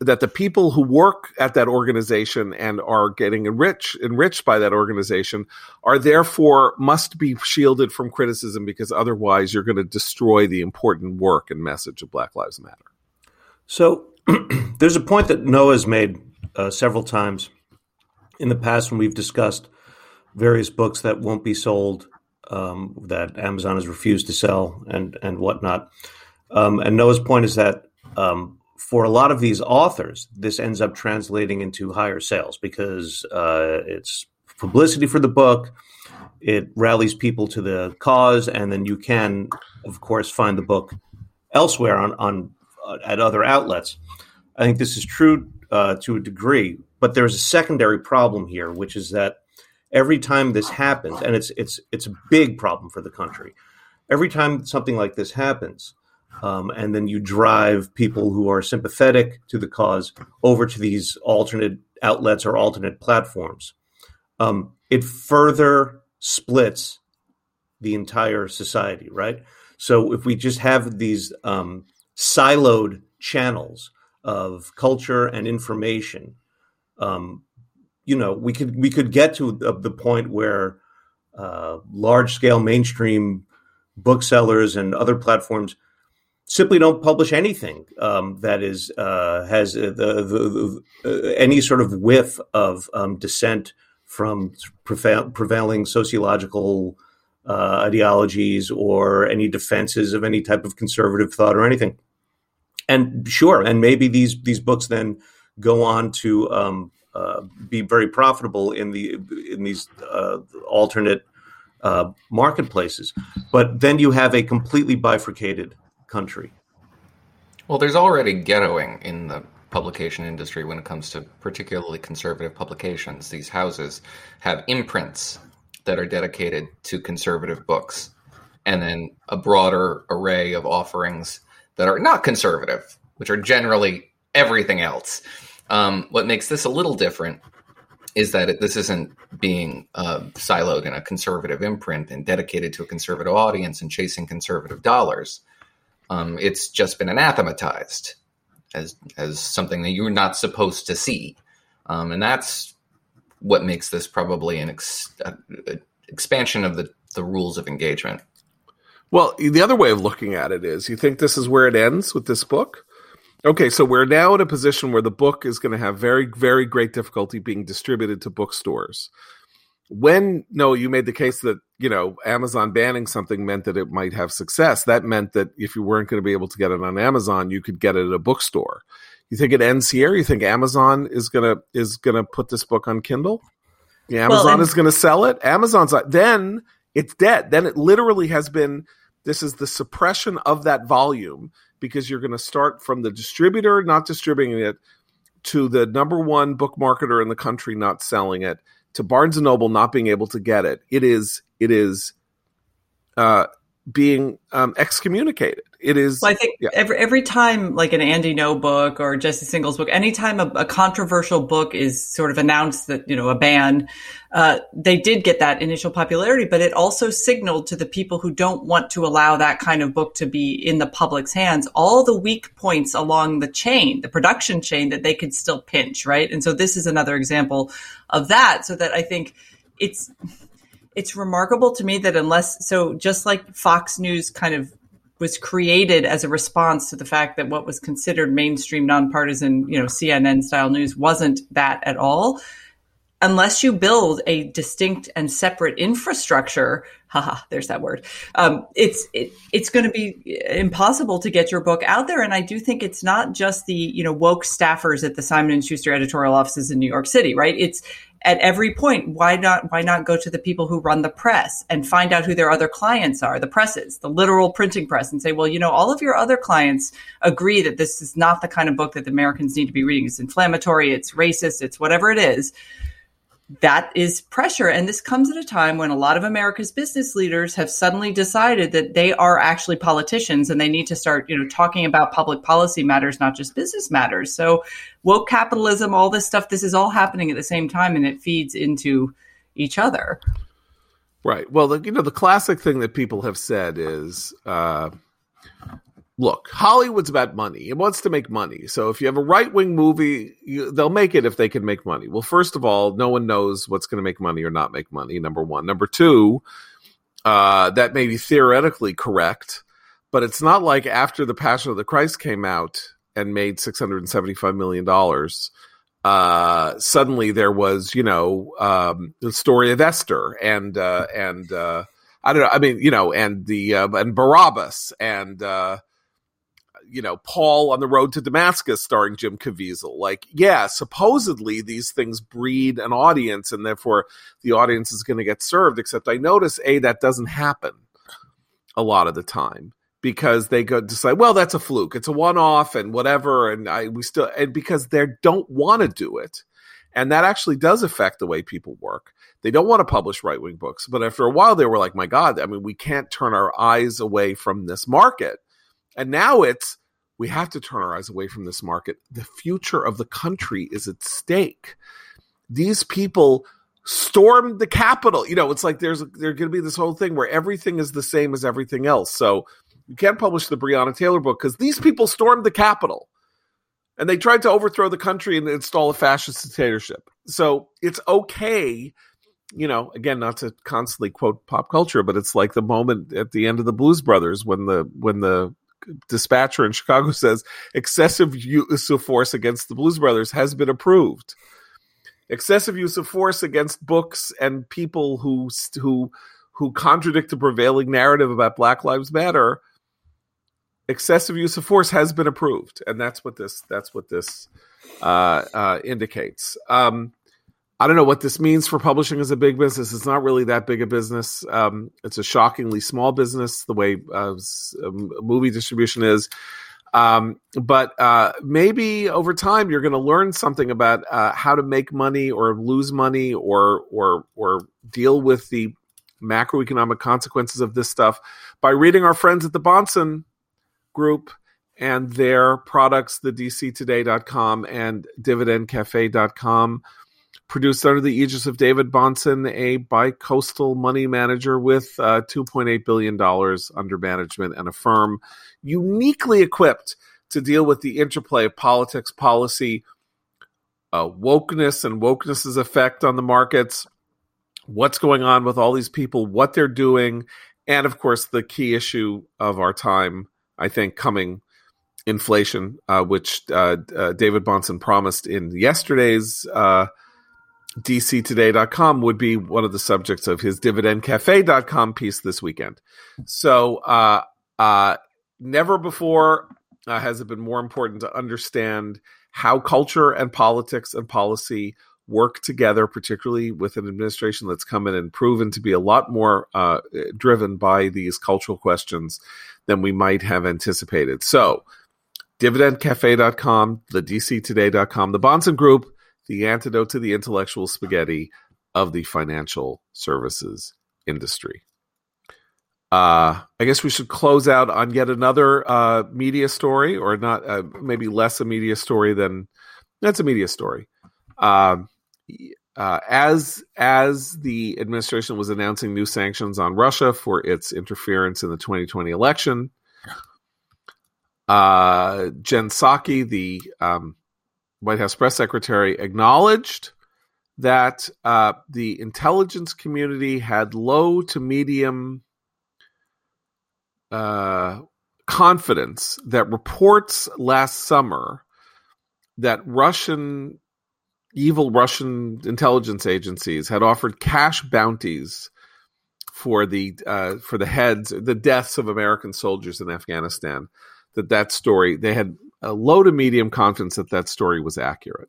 that the people who work at that organization and are getting enriched enriched by that organization are therefore must be shielded from criticism because otherwise you're going to destroy the important work and message of Black Lives Matter. So there's a point that Noah's made uh, several times in the past when we've discussed various books that won't be sold um, that Amazon has refused to sell and and whatnot. Um, and Noah's point is that um, for a lot of these authors, this ends up translating into higher sales because uh, it's publicity for the book. It rallies people to the cause, and then you can, of course, find the book elsewhere on, on uh, at other outlets. I think this is true uh, to a degree, but there's a secondary problem here, which is that every time this happens, and it's it's it's a big problem for the country. Every time something like this happens, um, and then you drive people who are sympathetic to the cause over to these alternate outlets or alternate platforms. Um, it further splits the entire society, right? So if we just have these um, siloed channels of culture and information, um, you know, we could we could get to the, the point where uh, large scale mainstream booksellers and other platforms simply don't publish anything um, that is uh, has the, the, the uh, any sort of whiff of um, dissent from prevailing sociological uh, ideologies or any defenses of any type of conservative thought or anything. And sure, and maybe these these books then go on to um, uh, be very profitable in the in these uh, alternate uh, marketplaces. But then you have a completely bifurcated country. Well, there's already ghettoing in the publication industry when it comes to particularly conservative publications. These houses have imprints that are dedicated to conservative books, and then a broader array of offerings that are not conservative, which are generally everything else. Um, what makes this a little different is that it, this isn't being uh, siloed in a conservative imprint and dedicated to a conservative audience and chasing conservative dollars. Um, it's just been anathematized as as something that you're not supposed to see, um, and that's what makes this probably an ex- expansion of the the rules of engagement. Well, the other way of looking at it is you think this is where it ends with this book? Okay, so we're now in a position where the book is going to have very, very great difficulty being distributed to bookstores. When no, you made the case that you know Amazon banning something meant that it might have success. That meant that if you weren't going to be able to get it on Amazon, you could get it at a bookstore. You think it ends here? You think Amazon is gonna is gonna put this book on Kindle? Yeah, Amazon well, and- is going to sell it. Amazon's uh, then it's dead. Then it literally has been. This is the suppression of that volume because you're going to start from the distributor not distributing it to the number one book marketer in the country not selling it to Barnes and Noble not being able to get it. It is it is uh, being um, excommunicated. It is. Well, I think yeah. every every time, like an Andy Ngo book or Jesse Singal's book, anytime a, a controversial book is sort of announced that you know a ban, uh, they did get that initial popularity, but it also signaled to the people who don't want to allow that kind of book to be in the public's hands all the weak points along the chain, the production chain that they could still pinch, right? And so this is another example of that. So that I think it's it's remarkable to me that unless so just like Fox News kind of was created as a response to the fact that what was considered mainstream nonpartisan, you know, CNN style news wasn't that at all. Unless you build a distinct and separate infrastructure, haha, there's that word. Um, it's it, it's going to be impossible to get your book out there. And I do think it's not just the you know woke staffers at the Simon and Schuster editorial offices in New York City, right? It's at every point why not why not go to the people who run the press and find out who their other clients are the presses the literal printing press and say well you know all of your other clients agree that this is not the kind of book that the americans need to be reading. It's inflammatory it's racist it's whatever it is that is pressure. And this comes at a time when a lot of America's business leaders have suddenly decided that they are actually politicians and they need to start, you know, talking about public policy matters, not just business matters. So woke capitalism, all this stuff, this is all happening at the same time and it feeds into each other. Right. Well, the, you know, the classic thing that people have said is, uh, look, Hollywood's about money. It wants to make money. So if you have a right wing movie, you, they'll make it if they can make money. Well, first of all, no one knows what's going to make money or not make money. Number one. Number two, uh, that may be theoretically correct, but it's not like after the Passion of the Christ came out and made six hundred and seventy five million dollars. Uh, suddenly there was, you know, um, the story of Esther and uh, and uh, I don't know. I mean, you know, and the uh, and Barabbas and uh, you know, Paul on the Road to Damascus starring Jim Caviezel. Like, yeah, supposedly these things breed an audience and therefore the audience is going to get served. Except I notice, A, that doesn't happen a lot of the time because they go decide, well, that's a fluke. It's a one off and whatever. And I, we still, and because they don't want to do it. And that actually does affect the way people work. They don't want to publish right wing books. But after a while, they were like, my God, I mean, we can't turn our eyes away from this market and now it's we have to turn our eyes away from this market. The future of the country is at stake. These people stormed the Capitol. You know, it's like there's there's going to be this whole thing where everything is the same as everything else. So you can't publish the Breonna Taylor book because these people stormed the Capitol. and they tried to overthrow the country and install a fascist dictatorship. So it's okay, you know, again, not to constantly quote pop culture, but it's like the moment at the end of the Blues Brothers when the when the dispatcher in Chicago says excessive use of force against the Blues Brothers has been approved. Excessive use of force against books and people who who who contradict the prevailing narrative about Black Lives Matter excessive use of force has been approved, and that's what this that's what this uh, uh, indicates. Um, I don't know what this means for publishing as a big business. It's not really that big a business. Um, it's a shockingly small business, the way uh, movie distribution is. Um, but uh, maybe over time you're going to learn something about uh, how to make money or lose money or or or deal with the macroeconomic consequences of this stuff by reading our friends at the Bahnsen Group and their products, the dctoday.com and dividendcafe.com, produced under the aegis of David Bahnsen, a bi-coastal money manager with uh, $2.8 billion under management and a firm uniquely equipped to deal with the interplay of politics, policy, uh, wokeness, and wokeness's effect on the markets, what's going on with all these people, what they're doing, and of course, the key issue of our time I think, coming inflation, uh, which uh, uh, David Bahnsen promised in yesterday's uh, DCToday.com would be one of the subjects of his DividendCafe.com piece this weekend. So, uh, uh, never before uh, has it been more important to understand how culture and politics and policy work together, particularly with an administration that's come in and proven to be a lot more uh, driven by these cultural questions than we might have anticipated. So, dividendcafe.com, the dctoday.com, the Bahnsen Group, the antidote to the intellectual spaghetti of the financial services industry. Uh, I guess we should close out on yet another uh, media story, or not, uh, maybe less a media story than that's a media story. Um, uh, as as the administration was announcing new sanctions on Russia for its interference in the 2020 election, uh, Jen Psaki, the um, White House press secretary, acknowledged that uh, the intelligence community had low to medium uh, confidence that reports last summer that Russian evil Russian intelligence agencies had offered cash bounties for the uh, for the heads, the deaths of American soldiers in Afghanistan. That that story they had a low to medium confidence that that story was accurate.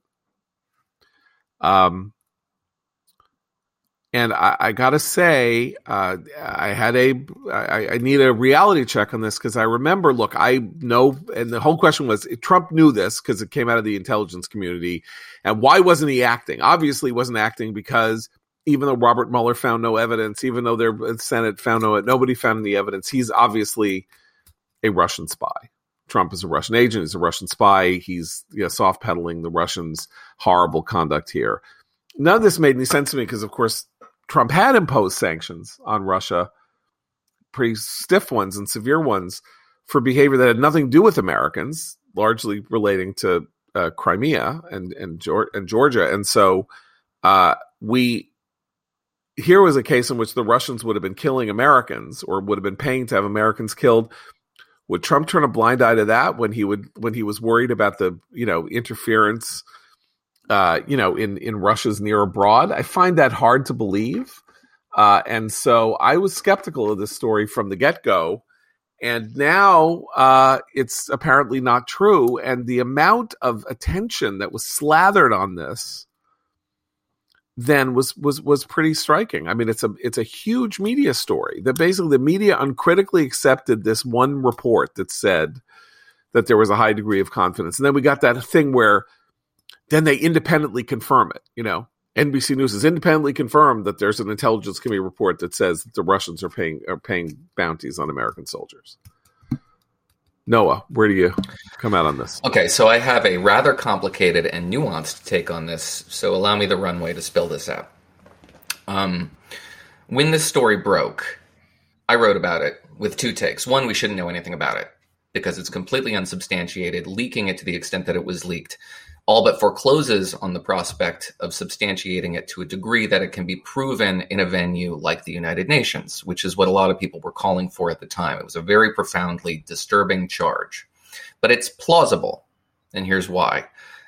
Um, and I, I gotta say, uh, I had a, I, I need a reality check on this because I remember, look, I know, and the whole question was Trump knew this because it came out of the intelligence community, and why wasn't he acting? Obviously, he wasn't acting because even though Robert Mueller found no evidence, even though the Senate found no, nobody found any evidence, he's obviously a Russian spy. Trump is a Russian agent. He's a Russian spy. He's you know, soft pedaling the Russians' horrible conduct here. None of this made any sense to me because, of course, Trump had imposed sanctions on Russia, pretty stiff ones and severe ones, for behavior that had nothing to do with Americans, largely relating to uh, Crimea and and, and, Georgia. And so uh, we here was a case in which the Russians would have been killing Americans or would have been paying to have Americans killed. Would Trump turn a blind eye to that when he would when he was worried about the you know interference? uh, you know, in in Russia's near abroad. I find that hard to believe, uh, and so I was skeptical of this story from the get go. And now uh, it's apparently not true. And the amount of attention that was slathered on this then was was was pretty striking. I mean, it's a it's a huge media story that basically the media uncritically accepted this one report that said that there was a high degree of confidence, and then we got that thing where then they independently confirm it. You know, NBC News has independently confirmed that there's an intelligence committee report that says that the Russians are paying are paying bounties on American soldiers. Noah, where do you come out on this? Okay, so I have a rather complicated and nuanced take on this, so allow me the runway to spill this out. Um, when this story broke, I wrote about it with two takes. One, we shouldn't know anything about it. because it's completely unsubstantiated, leaking it to the extent that it was leaked, all but forecloses on the prospect of substantiating it to a degree that it can be proven in a venue like the United Nations, which is what a lot of people were calling for at the time. It was a very profoundly disturbing charge. But it's plausible, and here's why.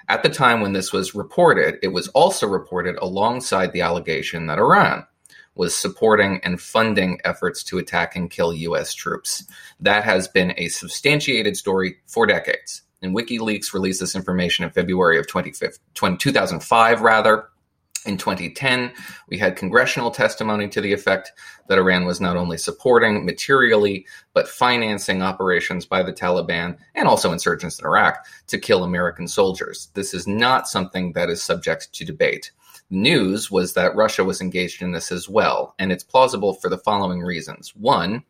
At the time when this was reported, it was also reported alongside the allegation that Iran was supporting and funding efforts to attack and kill U.S. troops. That has been a substantiated story for decades. And WikiLeaks released this information in February of 2005, rather. In 2010, we had congressional testimony to the effect that Iran was not only supporting materially, but financing operations by the Taliban and also insurgents in Iraq to kill American soldiers. This is not something that is subject to debate. News was that Russia was engaged in this as well, and it's plausible for the following reasons. One,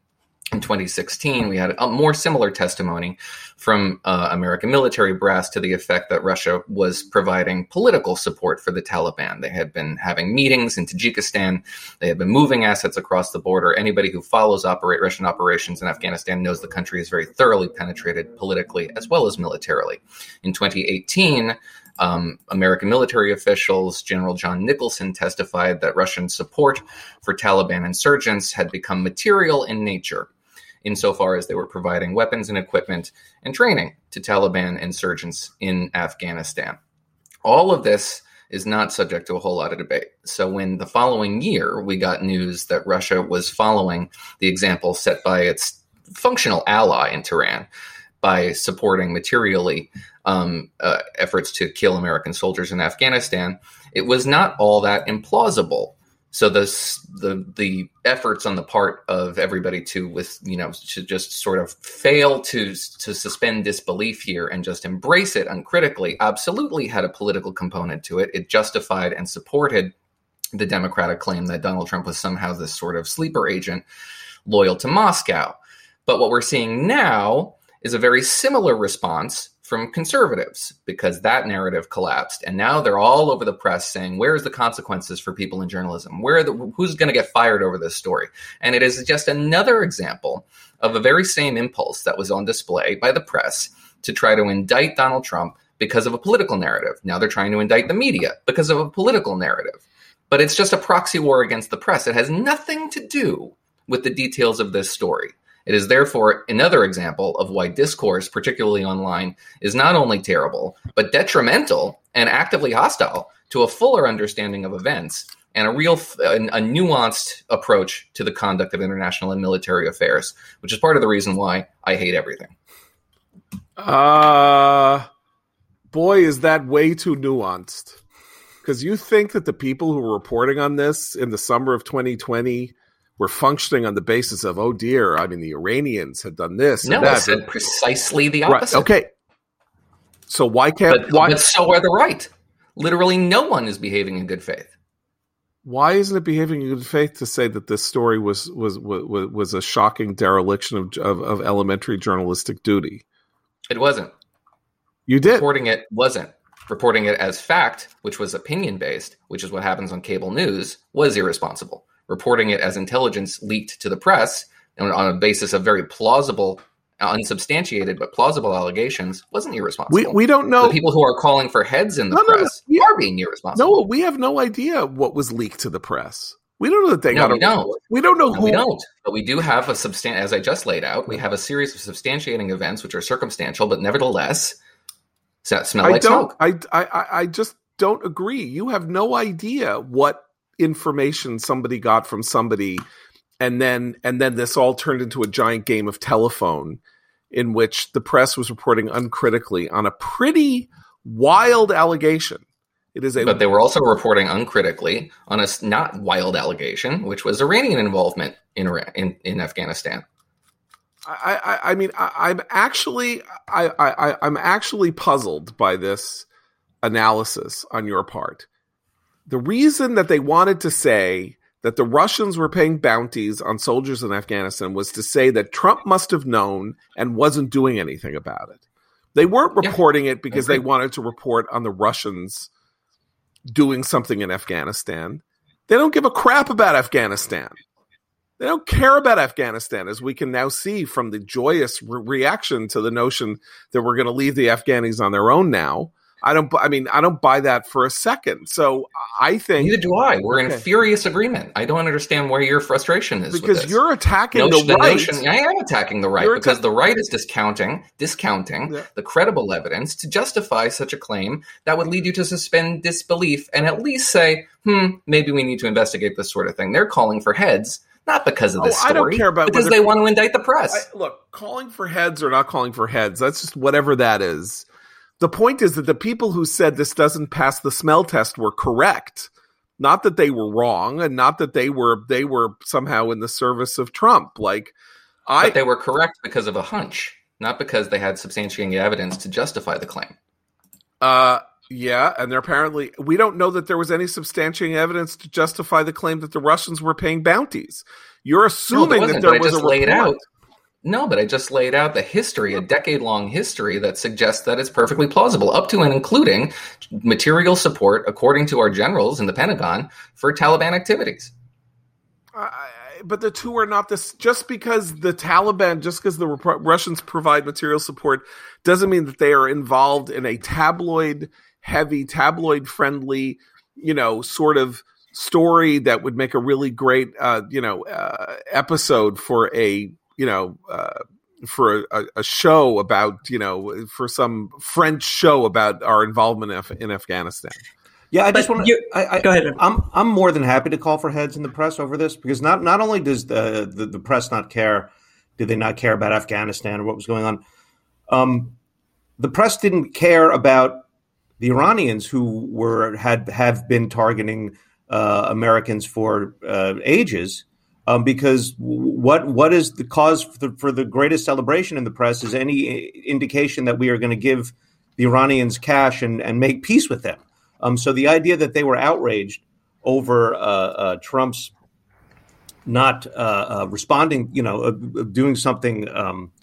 in 2016, we had a more similar testimony from uh, American military brass to the effect that Russia was providing political support for the Taliban. They had been having meetings in Tajikistan. They had been moving assets across the border. Anybody who follows operate Russian operations in Afghanistan knows the country is very thoroughly penetrated politically as well as militarily. In 2018, um, American military officials, General John Nicholson, testified that Russian support for Taliban insurgents had become material in nature insofar as they were providing weapons and equipment and training to Taliban insurgents in Afghanistan. All of this is not subject to a whole lot of debate. So, when the following year we got news that Russia was following the example set by its functional ally in Tehran by supporting materially um, uh, efforts to kill American soldiers in Afghanistan, it was not all that implausible so the the the efforts on the part of everybody to with you know to just sort of fail to to suspend disbelief here and just embrace it uncritically absolutely had a political component to it. It justified and supported the democratic claim that Donald Trump was somehow this sort of sleeper agent loyal to Moscow. But what we're seeing now is a very similar response from conservatives because that narrative collapsed. And now they're all over the press saying where's the consequences for people in journalism? Where the, who's going to get fired over this story? And it is just another example of the very same impulse that was on display by the press to try to indict Donald Trump because of a political narrative. Now they're trying to indict the media because of a political narrative. But it's just a proxy war against the press. It has nothing to do with the details of this story it is therefore another example of why discourse, particularly online, is not only terrible, but detrimental and actively hostile to a fuller understanding of events and a real, a, nuanced approach to the conduct of international and military affairs, which is part of the reason why I hate everything. Uh, boy, is that way too nuanced. Because you think that the people who were reporting on this in the summer of 2020 were functioning on the basis of, oh dear, I mean, the Iranians had done this. No, that. I said precisely the opposite. Right. Okay. So why can't but, why? But so are the right. Literally, no one is behaving in good faith. Why isn't it behaving in good faith to say that this story was was was, was a shocking dereliction of, of, of elementary journalistic duty? It wasn't. You did reporting it wasn't reporting it as fact, which was opinion based, which is what happens on cable news, was irresponsible reporting it as intelligence leaked to the press on, on a basis of very plausible unsubstantiated but plausible allegations wasn't irresponsible. We, we don't know. The people who are calling for heads in the No, no, no. press Yeah. are being irresponsible. No, we have no idea what was leaked to the press. We don't know that they No, got. we don't. We don't know No, who. we don't. But we do have a substan as I just laid out, we have a series of substantiating events which are circumstantial, but nevertheless smell I like don't. smoke. I I I just don't agree. You have no idea what information somebody got from somebody, and then and then this all turned into a giant game of telephone, in which the press was reporting uncritically on a pretty wild allegation. It is a But they were also reporting uncritically on a not wild allegation, which was Iranian involvement in in, in Afghanistan. I, I, I mean, I, I'm actually, I, I, I'm actually puzzled by this analysis on your part. The reason that they wanted to say that the Russians were paying bounties on soldiers in Afghanistan was to say that Trump must have known and wasn't doing anything about it. They weren't Yeah, reporting it because they wanted to report on the Russians doing something in Afghanistan. They don't give a crap about Afghanistan. They don't care about Afghanistan, as we can now see from the joyous re- reaction to the notion that we're going to leave the Afghanis on their own now. I don't. I mean, I don't buy that for a second. So I think neither do I. We're okay. in furious agreement. I don't understand where your frustration is because you're attacking notion, the, right. Notion, I am attacking the right you're because atta- the right is discounting discounting yeah. the credible evidence to justify such a claim that would lead you to suspend disbelief and at least say, "Hmm, maybe we need to investigate this sort of thing." They're calling for heads not because of this oh, story. I don't care about because they want to indict the press. I, look, calling for heads or not calling for heads, that's just whatever that is. The point is that the people who said this doesn't pass the smell test were correct. Not that they were wrong and not that they were they were somehow in the service of Trump. Like I But they were correct because of a hunch, not because they had substantiating evidence to justify the claim. Uh yeah, and they're apparently we don't know that there was any substantiating evidence to justify the claim that the Russians were paying bounties. You're assuming no, that there was a report. Out. No, but I just laid out the history, a decade long history that suggests that it's perfectly plausible, up to and including material support, according to our generals in the Pentagon, for Taliban activities. But the two are not this. Just because the Taliban, just because the Russians provide material support, doesn't mean that they are involved in a tabloid heavy, tabloid friendly, you know, sort of story that would make a really great, uh, you know, uh, episode for a you know, uh, for a, a, show about, you know, for some French show about our involvement in, Af- in Afghanistan. Yeah, I just want to. i go ahead. I'm I'm more than happy to call for heads in the press over this because not not only does the the, the press not care, did they not care about Afghanistan or what was going on, um, the press didn't care about the Iranians who were had have been targeting uh, Americans for uh, ages um, because what what is the cause for the, for the greatest celebration in the press is any indication that we are going to give the Iranians cash and, and make peace with them. Um, so the idea that they were outraged over uh, uh, Trump's not uh, uh responding, you know, doing something um,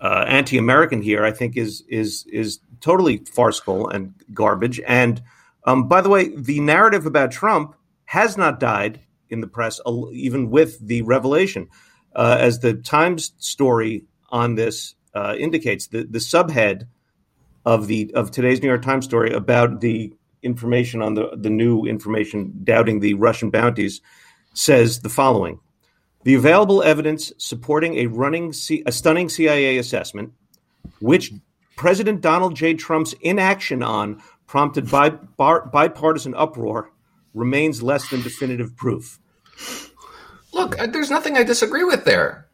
uh, anti-American here, I think is is is totally farcical and garbage. And um, by the way, the narrative about Trump has not died in the press, even with the revelation. Uh, as the Times story on this uh, indicates, the, the subhead of the of today's New York Times story about the information on the, the new information doubting the Russian bounties says the following. The available evidence supporting a running C- a stunning CIA assessment, which President Donald J. Trump's inaction on prompted by bar- bipartisan uproar, remains less than definitive proof. Look, uh, there's nothing I disagree with there.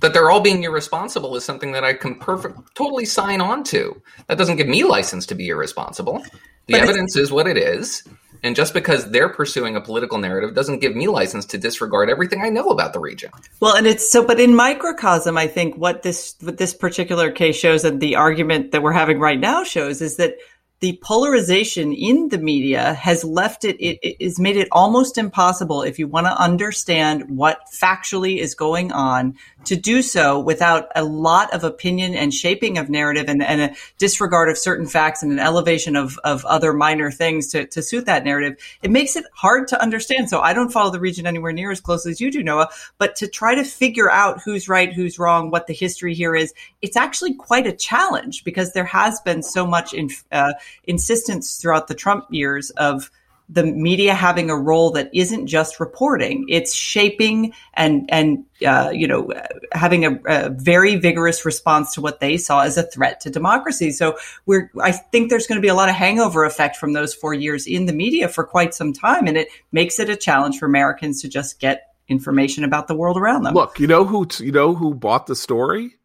That they're all being irresponsible is something that I can perfect totally sign on to. That doesn't give me license to be irresponsible. The but evidence is what it is. And just because they're pursuing a political narrative doesn't give me license to disregard everything I know about the region. Well, and it's so, but in microcosm, I think what this what this particular case shows, and the argument that we're having right now shows, is that the polarization in the media has left it, it, it has made it almost impossible if you want to understand what factually is going on to do so without a lot of opinion and shaping of narrative and, and a disregard of certain facts and an elevation of, of other minor things to, to suit that narrative. It makes it hard to understand. So I don't follow the region anywhere near as closely as you do, Noah, but to try to figure out who's right, who's wrong, what the history here is, it's actually quite a challenge because there has been so much in, uh, insistence throughout the Trump years of the media having a role that isn't just reporting; it's shaping and and uh, you know having a, a, very vigorous response to what they saw as a threat to democracy. So we're I think there's going to be a lot of hangover effect from those four years in the media for quite some time, and it makes it a challenge for Americans to just get information about the world around them. Look, you know who you know who bought the story?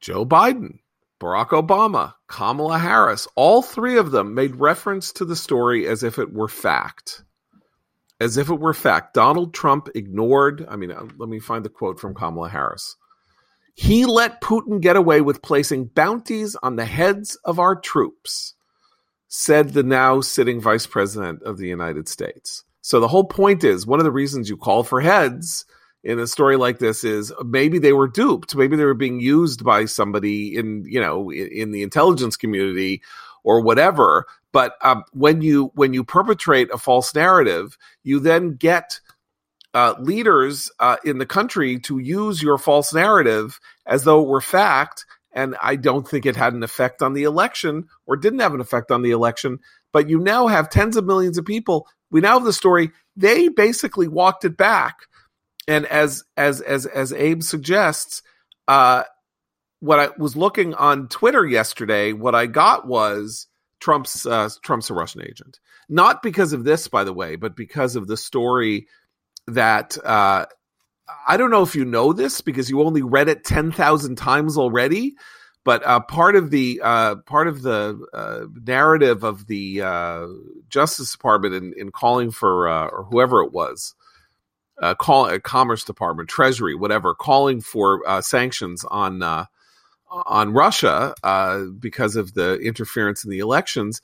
Joe Biden. Barack Obama, Kamala Harris, all three of them made reference to the story as if it were fact. As if it were fact. Donald Trump ignored, I mean, uh, let me find the quote from Kamala Harris. He let Putin get away with placing bounties on the heads of our troops, said the now sitting vice president of the United States. So the whole point is one of the reasons you call for heads in a story like this is maybe they were duped maybe they were being used by somebody in you know in, in the intelligence community or whatever but um, when you when you perpetrate a false narrative you then get uh, leaders uh, in the country to use your false narrative as though it were fact. And I don't think it had an effect on the election or didn't have an effect on the election. But you now have tens of millions of people. We now have the story. They basically walked it back. And as as as as Abe suggests, uh, what I was looking on Twitter yesterday, what I got was Trump's uh, Trump's a Russian agent. Not because of this, by the way, but because of the story that uh, I don't know if you know this because you only read it ten thousand times already. But uh, part of the uh, part of the uh, narrative of the uh, Justice Department in, in calling for or whoever it was, uh, call uh, Commerce Department, Treasury, whatever, calling for uh, sanctions on uh, on Russia because of the interference in the elections,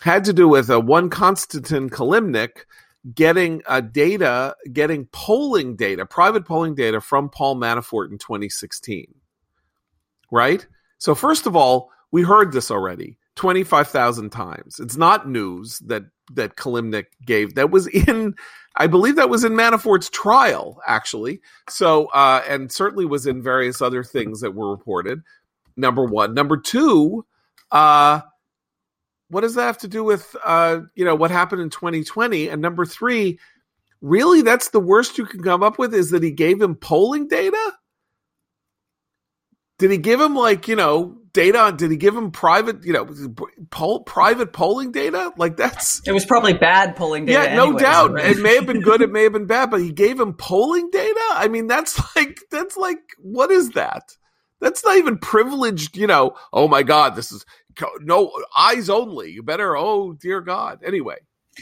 had to do with a one Konstantin Kilimnik getting uh, data, getting polling data, private polling data from Paul Manafort in 2016. Right? So, first of all, we heard this already 25,000 times. It's not news that that Kilimnik gave. That was in, I believe that was in Manafort's trial, actually. So, uh, and certainly was in various other things that were reported. Number one. Number two, uh, what does that have to do with uh, you know what happened in 2020? And number three, really, that's the worst you can come up with is that he gave him polling data. Did he give him like you know data on? Did he give him private you know poll, private polling data? Like that's it was probably bad polling data. Yeah, no anyways, doubt. right? It may have been good. It may have been bad, but he gave him polling data. I mean, that's like that's like what is that? That's not even privileged. You know. Oh my God, this is no eyes only. You better. Oh dear God. Anyway.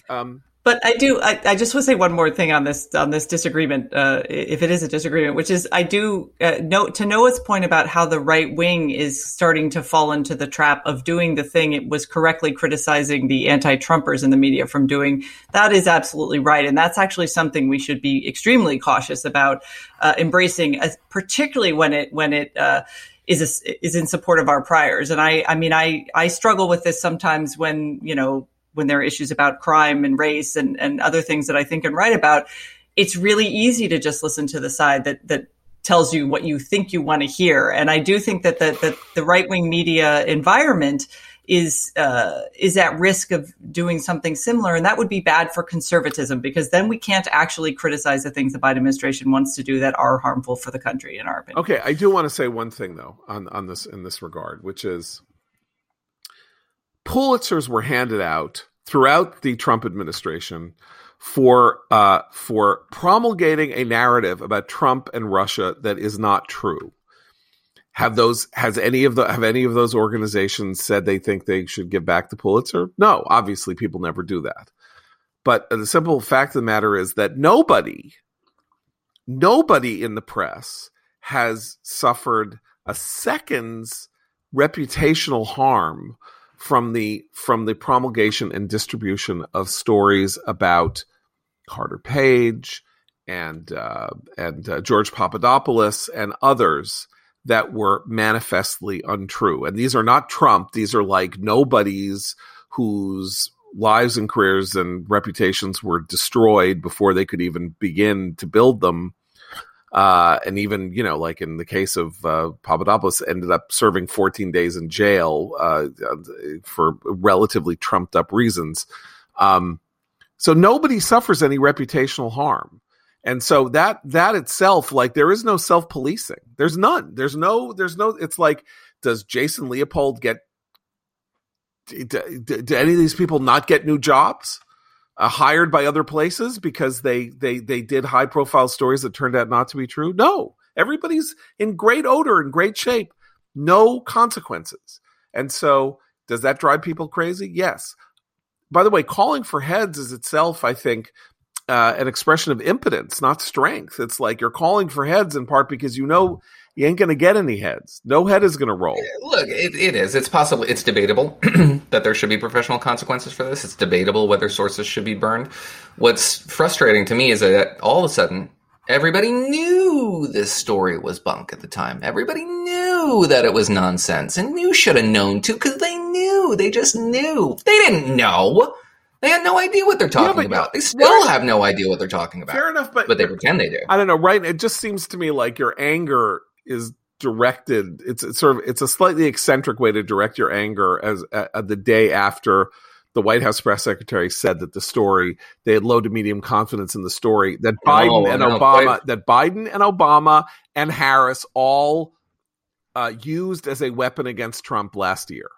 Um, but I do. I, I just want to say one more thing on this on this disagreement, uh, if it is a disagreement, which is I do uh, note to Noah's point about how the right wing is starting to fall into the trap of doing the thing it was correctly criticizing the anti-Trumpers in the media from doing. That is absolutely right, and that's actually something we should be extremely cautious about uh, embracing, particularly when it when it uh, is a, is in support of our priors. And I, I mean, I, I struggle with this sometimes when, you know, when there are issues about crime and race and, and other things that I think and write about. It's really easy to just listen to the side that, that tells you what you think you want to hear. And I do think that the, the, the right wing media environment is uh, is at risk of doing something similar, and that would be bad for conservatism because then we can't actually criticize the things the Biden administration wants to do that are harmful for the country, in our opinion. Okay, I do want to say one thing though on on this in this regard, which is Pulitzers were handed out throughout the Trump administration for uh, for promulgating a narrative about Trump and Russia that is not true have those has any of the have any of those organizations said they think they should give back the Pulitzer? No, obviously people never do that. But the simple fact of the matter is that nobody nobody in the press has suffered a second's reputational harm from the from the promulgation and distribution of stories about Carter Page and uh, and uh, George Papadopoulos and others that were manifestly untrue. And these are not Trump, these are like nobodies whose lives and careers and reputations were destroyed before they could even begin to build them. Uh, and even, you know, like in the case of uh, Papadopoulos, ended up serving 14 days in jail uh, for relatively trumped up reasons. Um, so nobody suffers any reputational harm. And so that that itself like there is no self-policing. There's none. There's no there's no it's like does jason leopold get do, do, do any of these people not get new jobs uh, hired by other places because they they they did high profile stories that turned out not to be true? No. Everybody's in great odor and great shape. No consequences. And so does that drive people crazy? Yes. By the way calling for heads is itself i think uh, an expression of impotence, not strength. It's like you're calling for heads in part because you know you ain't going to get any heads. No head is going to roll. Look, it, it is. It's possible. It's debatable that there should be professional consequences for this. It's debatable whether sources should be burned. What's frustrating to me is that all of a sudden everybody knew this story was bunk at the time. Everybody knew that it was nonsense, and you should have known too because they knew. They just knew. They didn't know They had no idea what they're talking but- about. They still have no idea what they're talking about. Fair enough, but But they pretend they do. I don't know, right? It just seems to me like your anger is directed. It's, it's sort of it's a slightly eccentric way to direct your anger as uh, the day after the White House press secretary said that the story they had low to medium confidence in the story that Biden No, and no, Obama that Biden and Obama and Harris all uh, used as a weapon against Trump last year.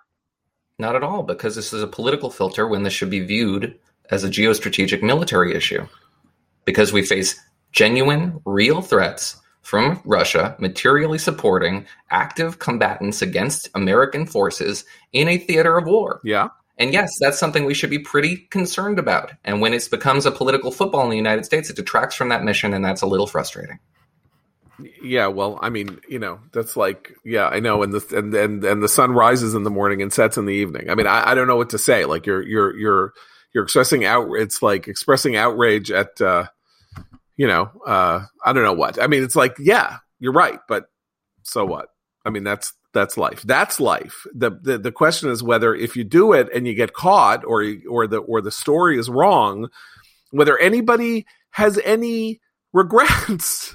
Not at all, because this is a political filter when this should be viewed as a geostrategic military issue. Because we face genuine, real threats from Russia materially supporting active combatants against American forces in a theater of war. Yeah, And yes, that's something we should be pretty concerned about. And when it becomes a political football in the United States, it detracts from that mission, and that's a little frustrating. Yeah, well, I mean, you know, that's like, yeah, I know, and the and and and the sun rises in the morning and sets in the evening. I mean, I, I don't know what to say. Like you're you're you're you're expressing out. It's like expressing outrage at, uh, you know, uh, I don't know what. I mean, it's like, yeah, you're right, but so what? I mean, that's that's life. That's life. The, the the question is whether if you do it and you get caught, or or the or the story is wrong, whether anybody has any regrets.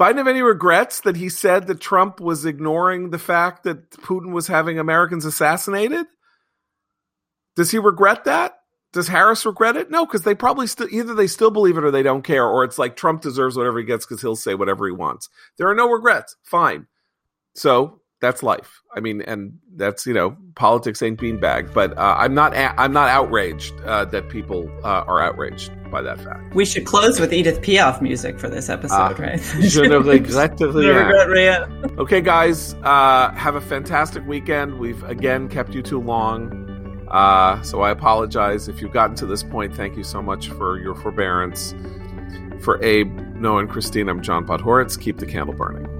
Biden have any regrets that he said that Trump was ignoring the fact that Putin was having Americans assassinated? Does he regret that? Does Harris regret it? No, because they probably still either they still believe it or they don't care, or it's like Trump deserves whatever he gets because he'll say whatever he wants. There are no regrets. Fine. So that's life. I mean, and that's you know, politics ain't beanbag. But uh, I'm not a- I'm not outraged uh, that people uh, are outraged by that fact. We should close with Edith Piaf music for this episode, Ah, right? Je ne regrette Ne rien. regrette. Okay, guys, uh, have a fantastic weekend. We've again kept you too long. Uh, so I apologize if you've gotten to this point. Thank you so much for your forbearance. For Abe, Noah, and Christine, I'm John Podhoretz. Keep the candle burning.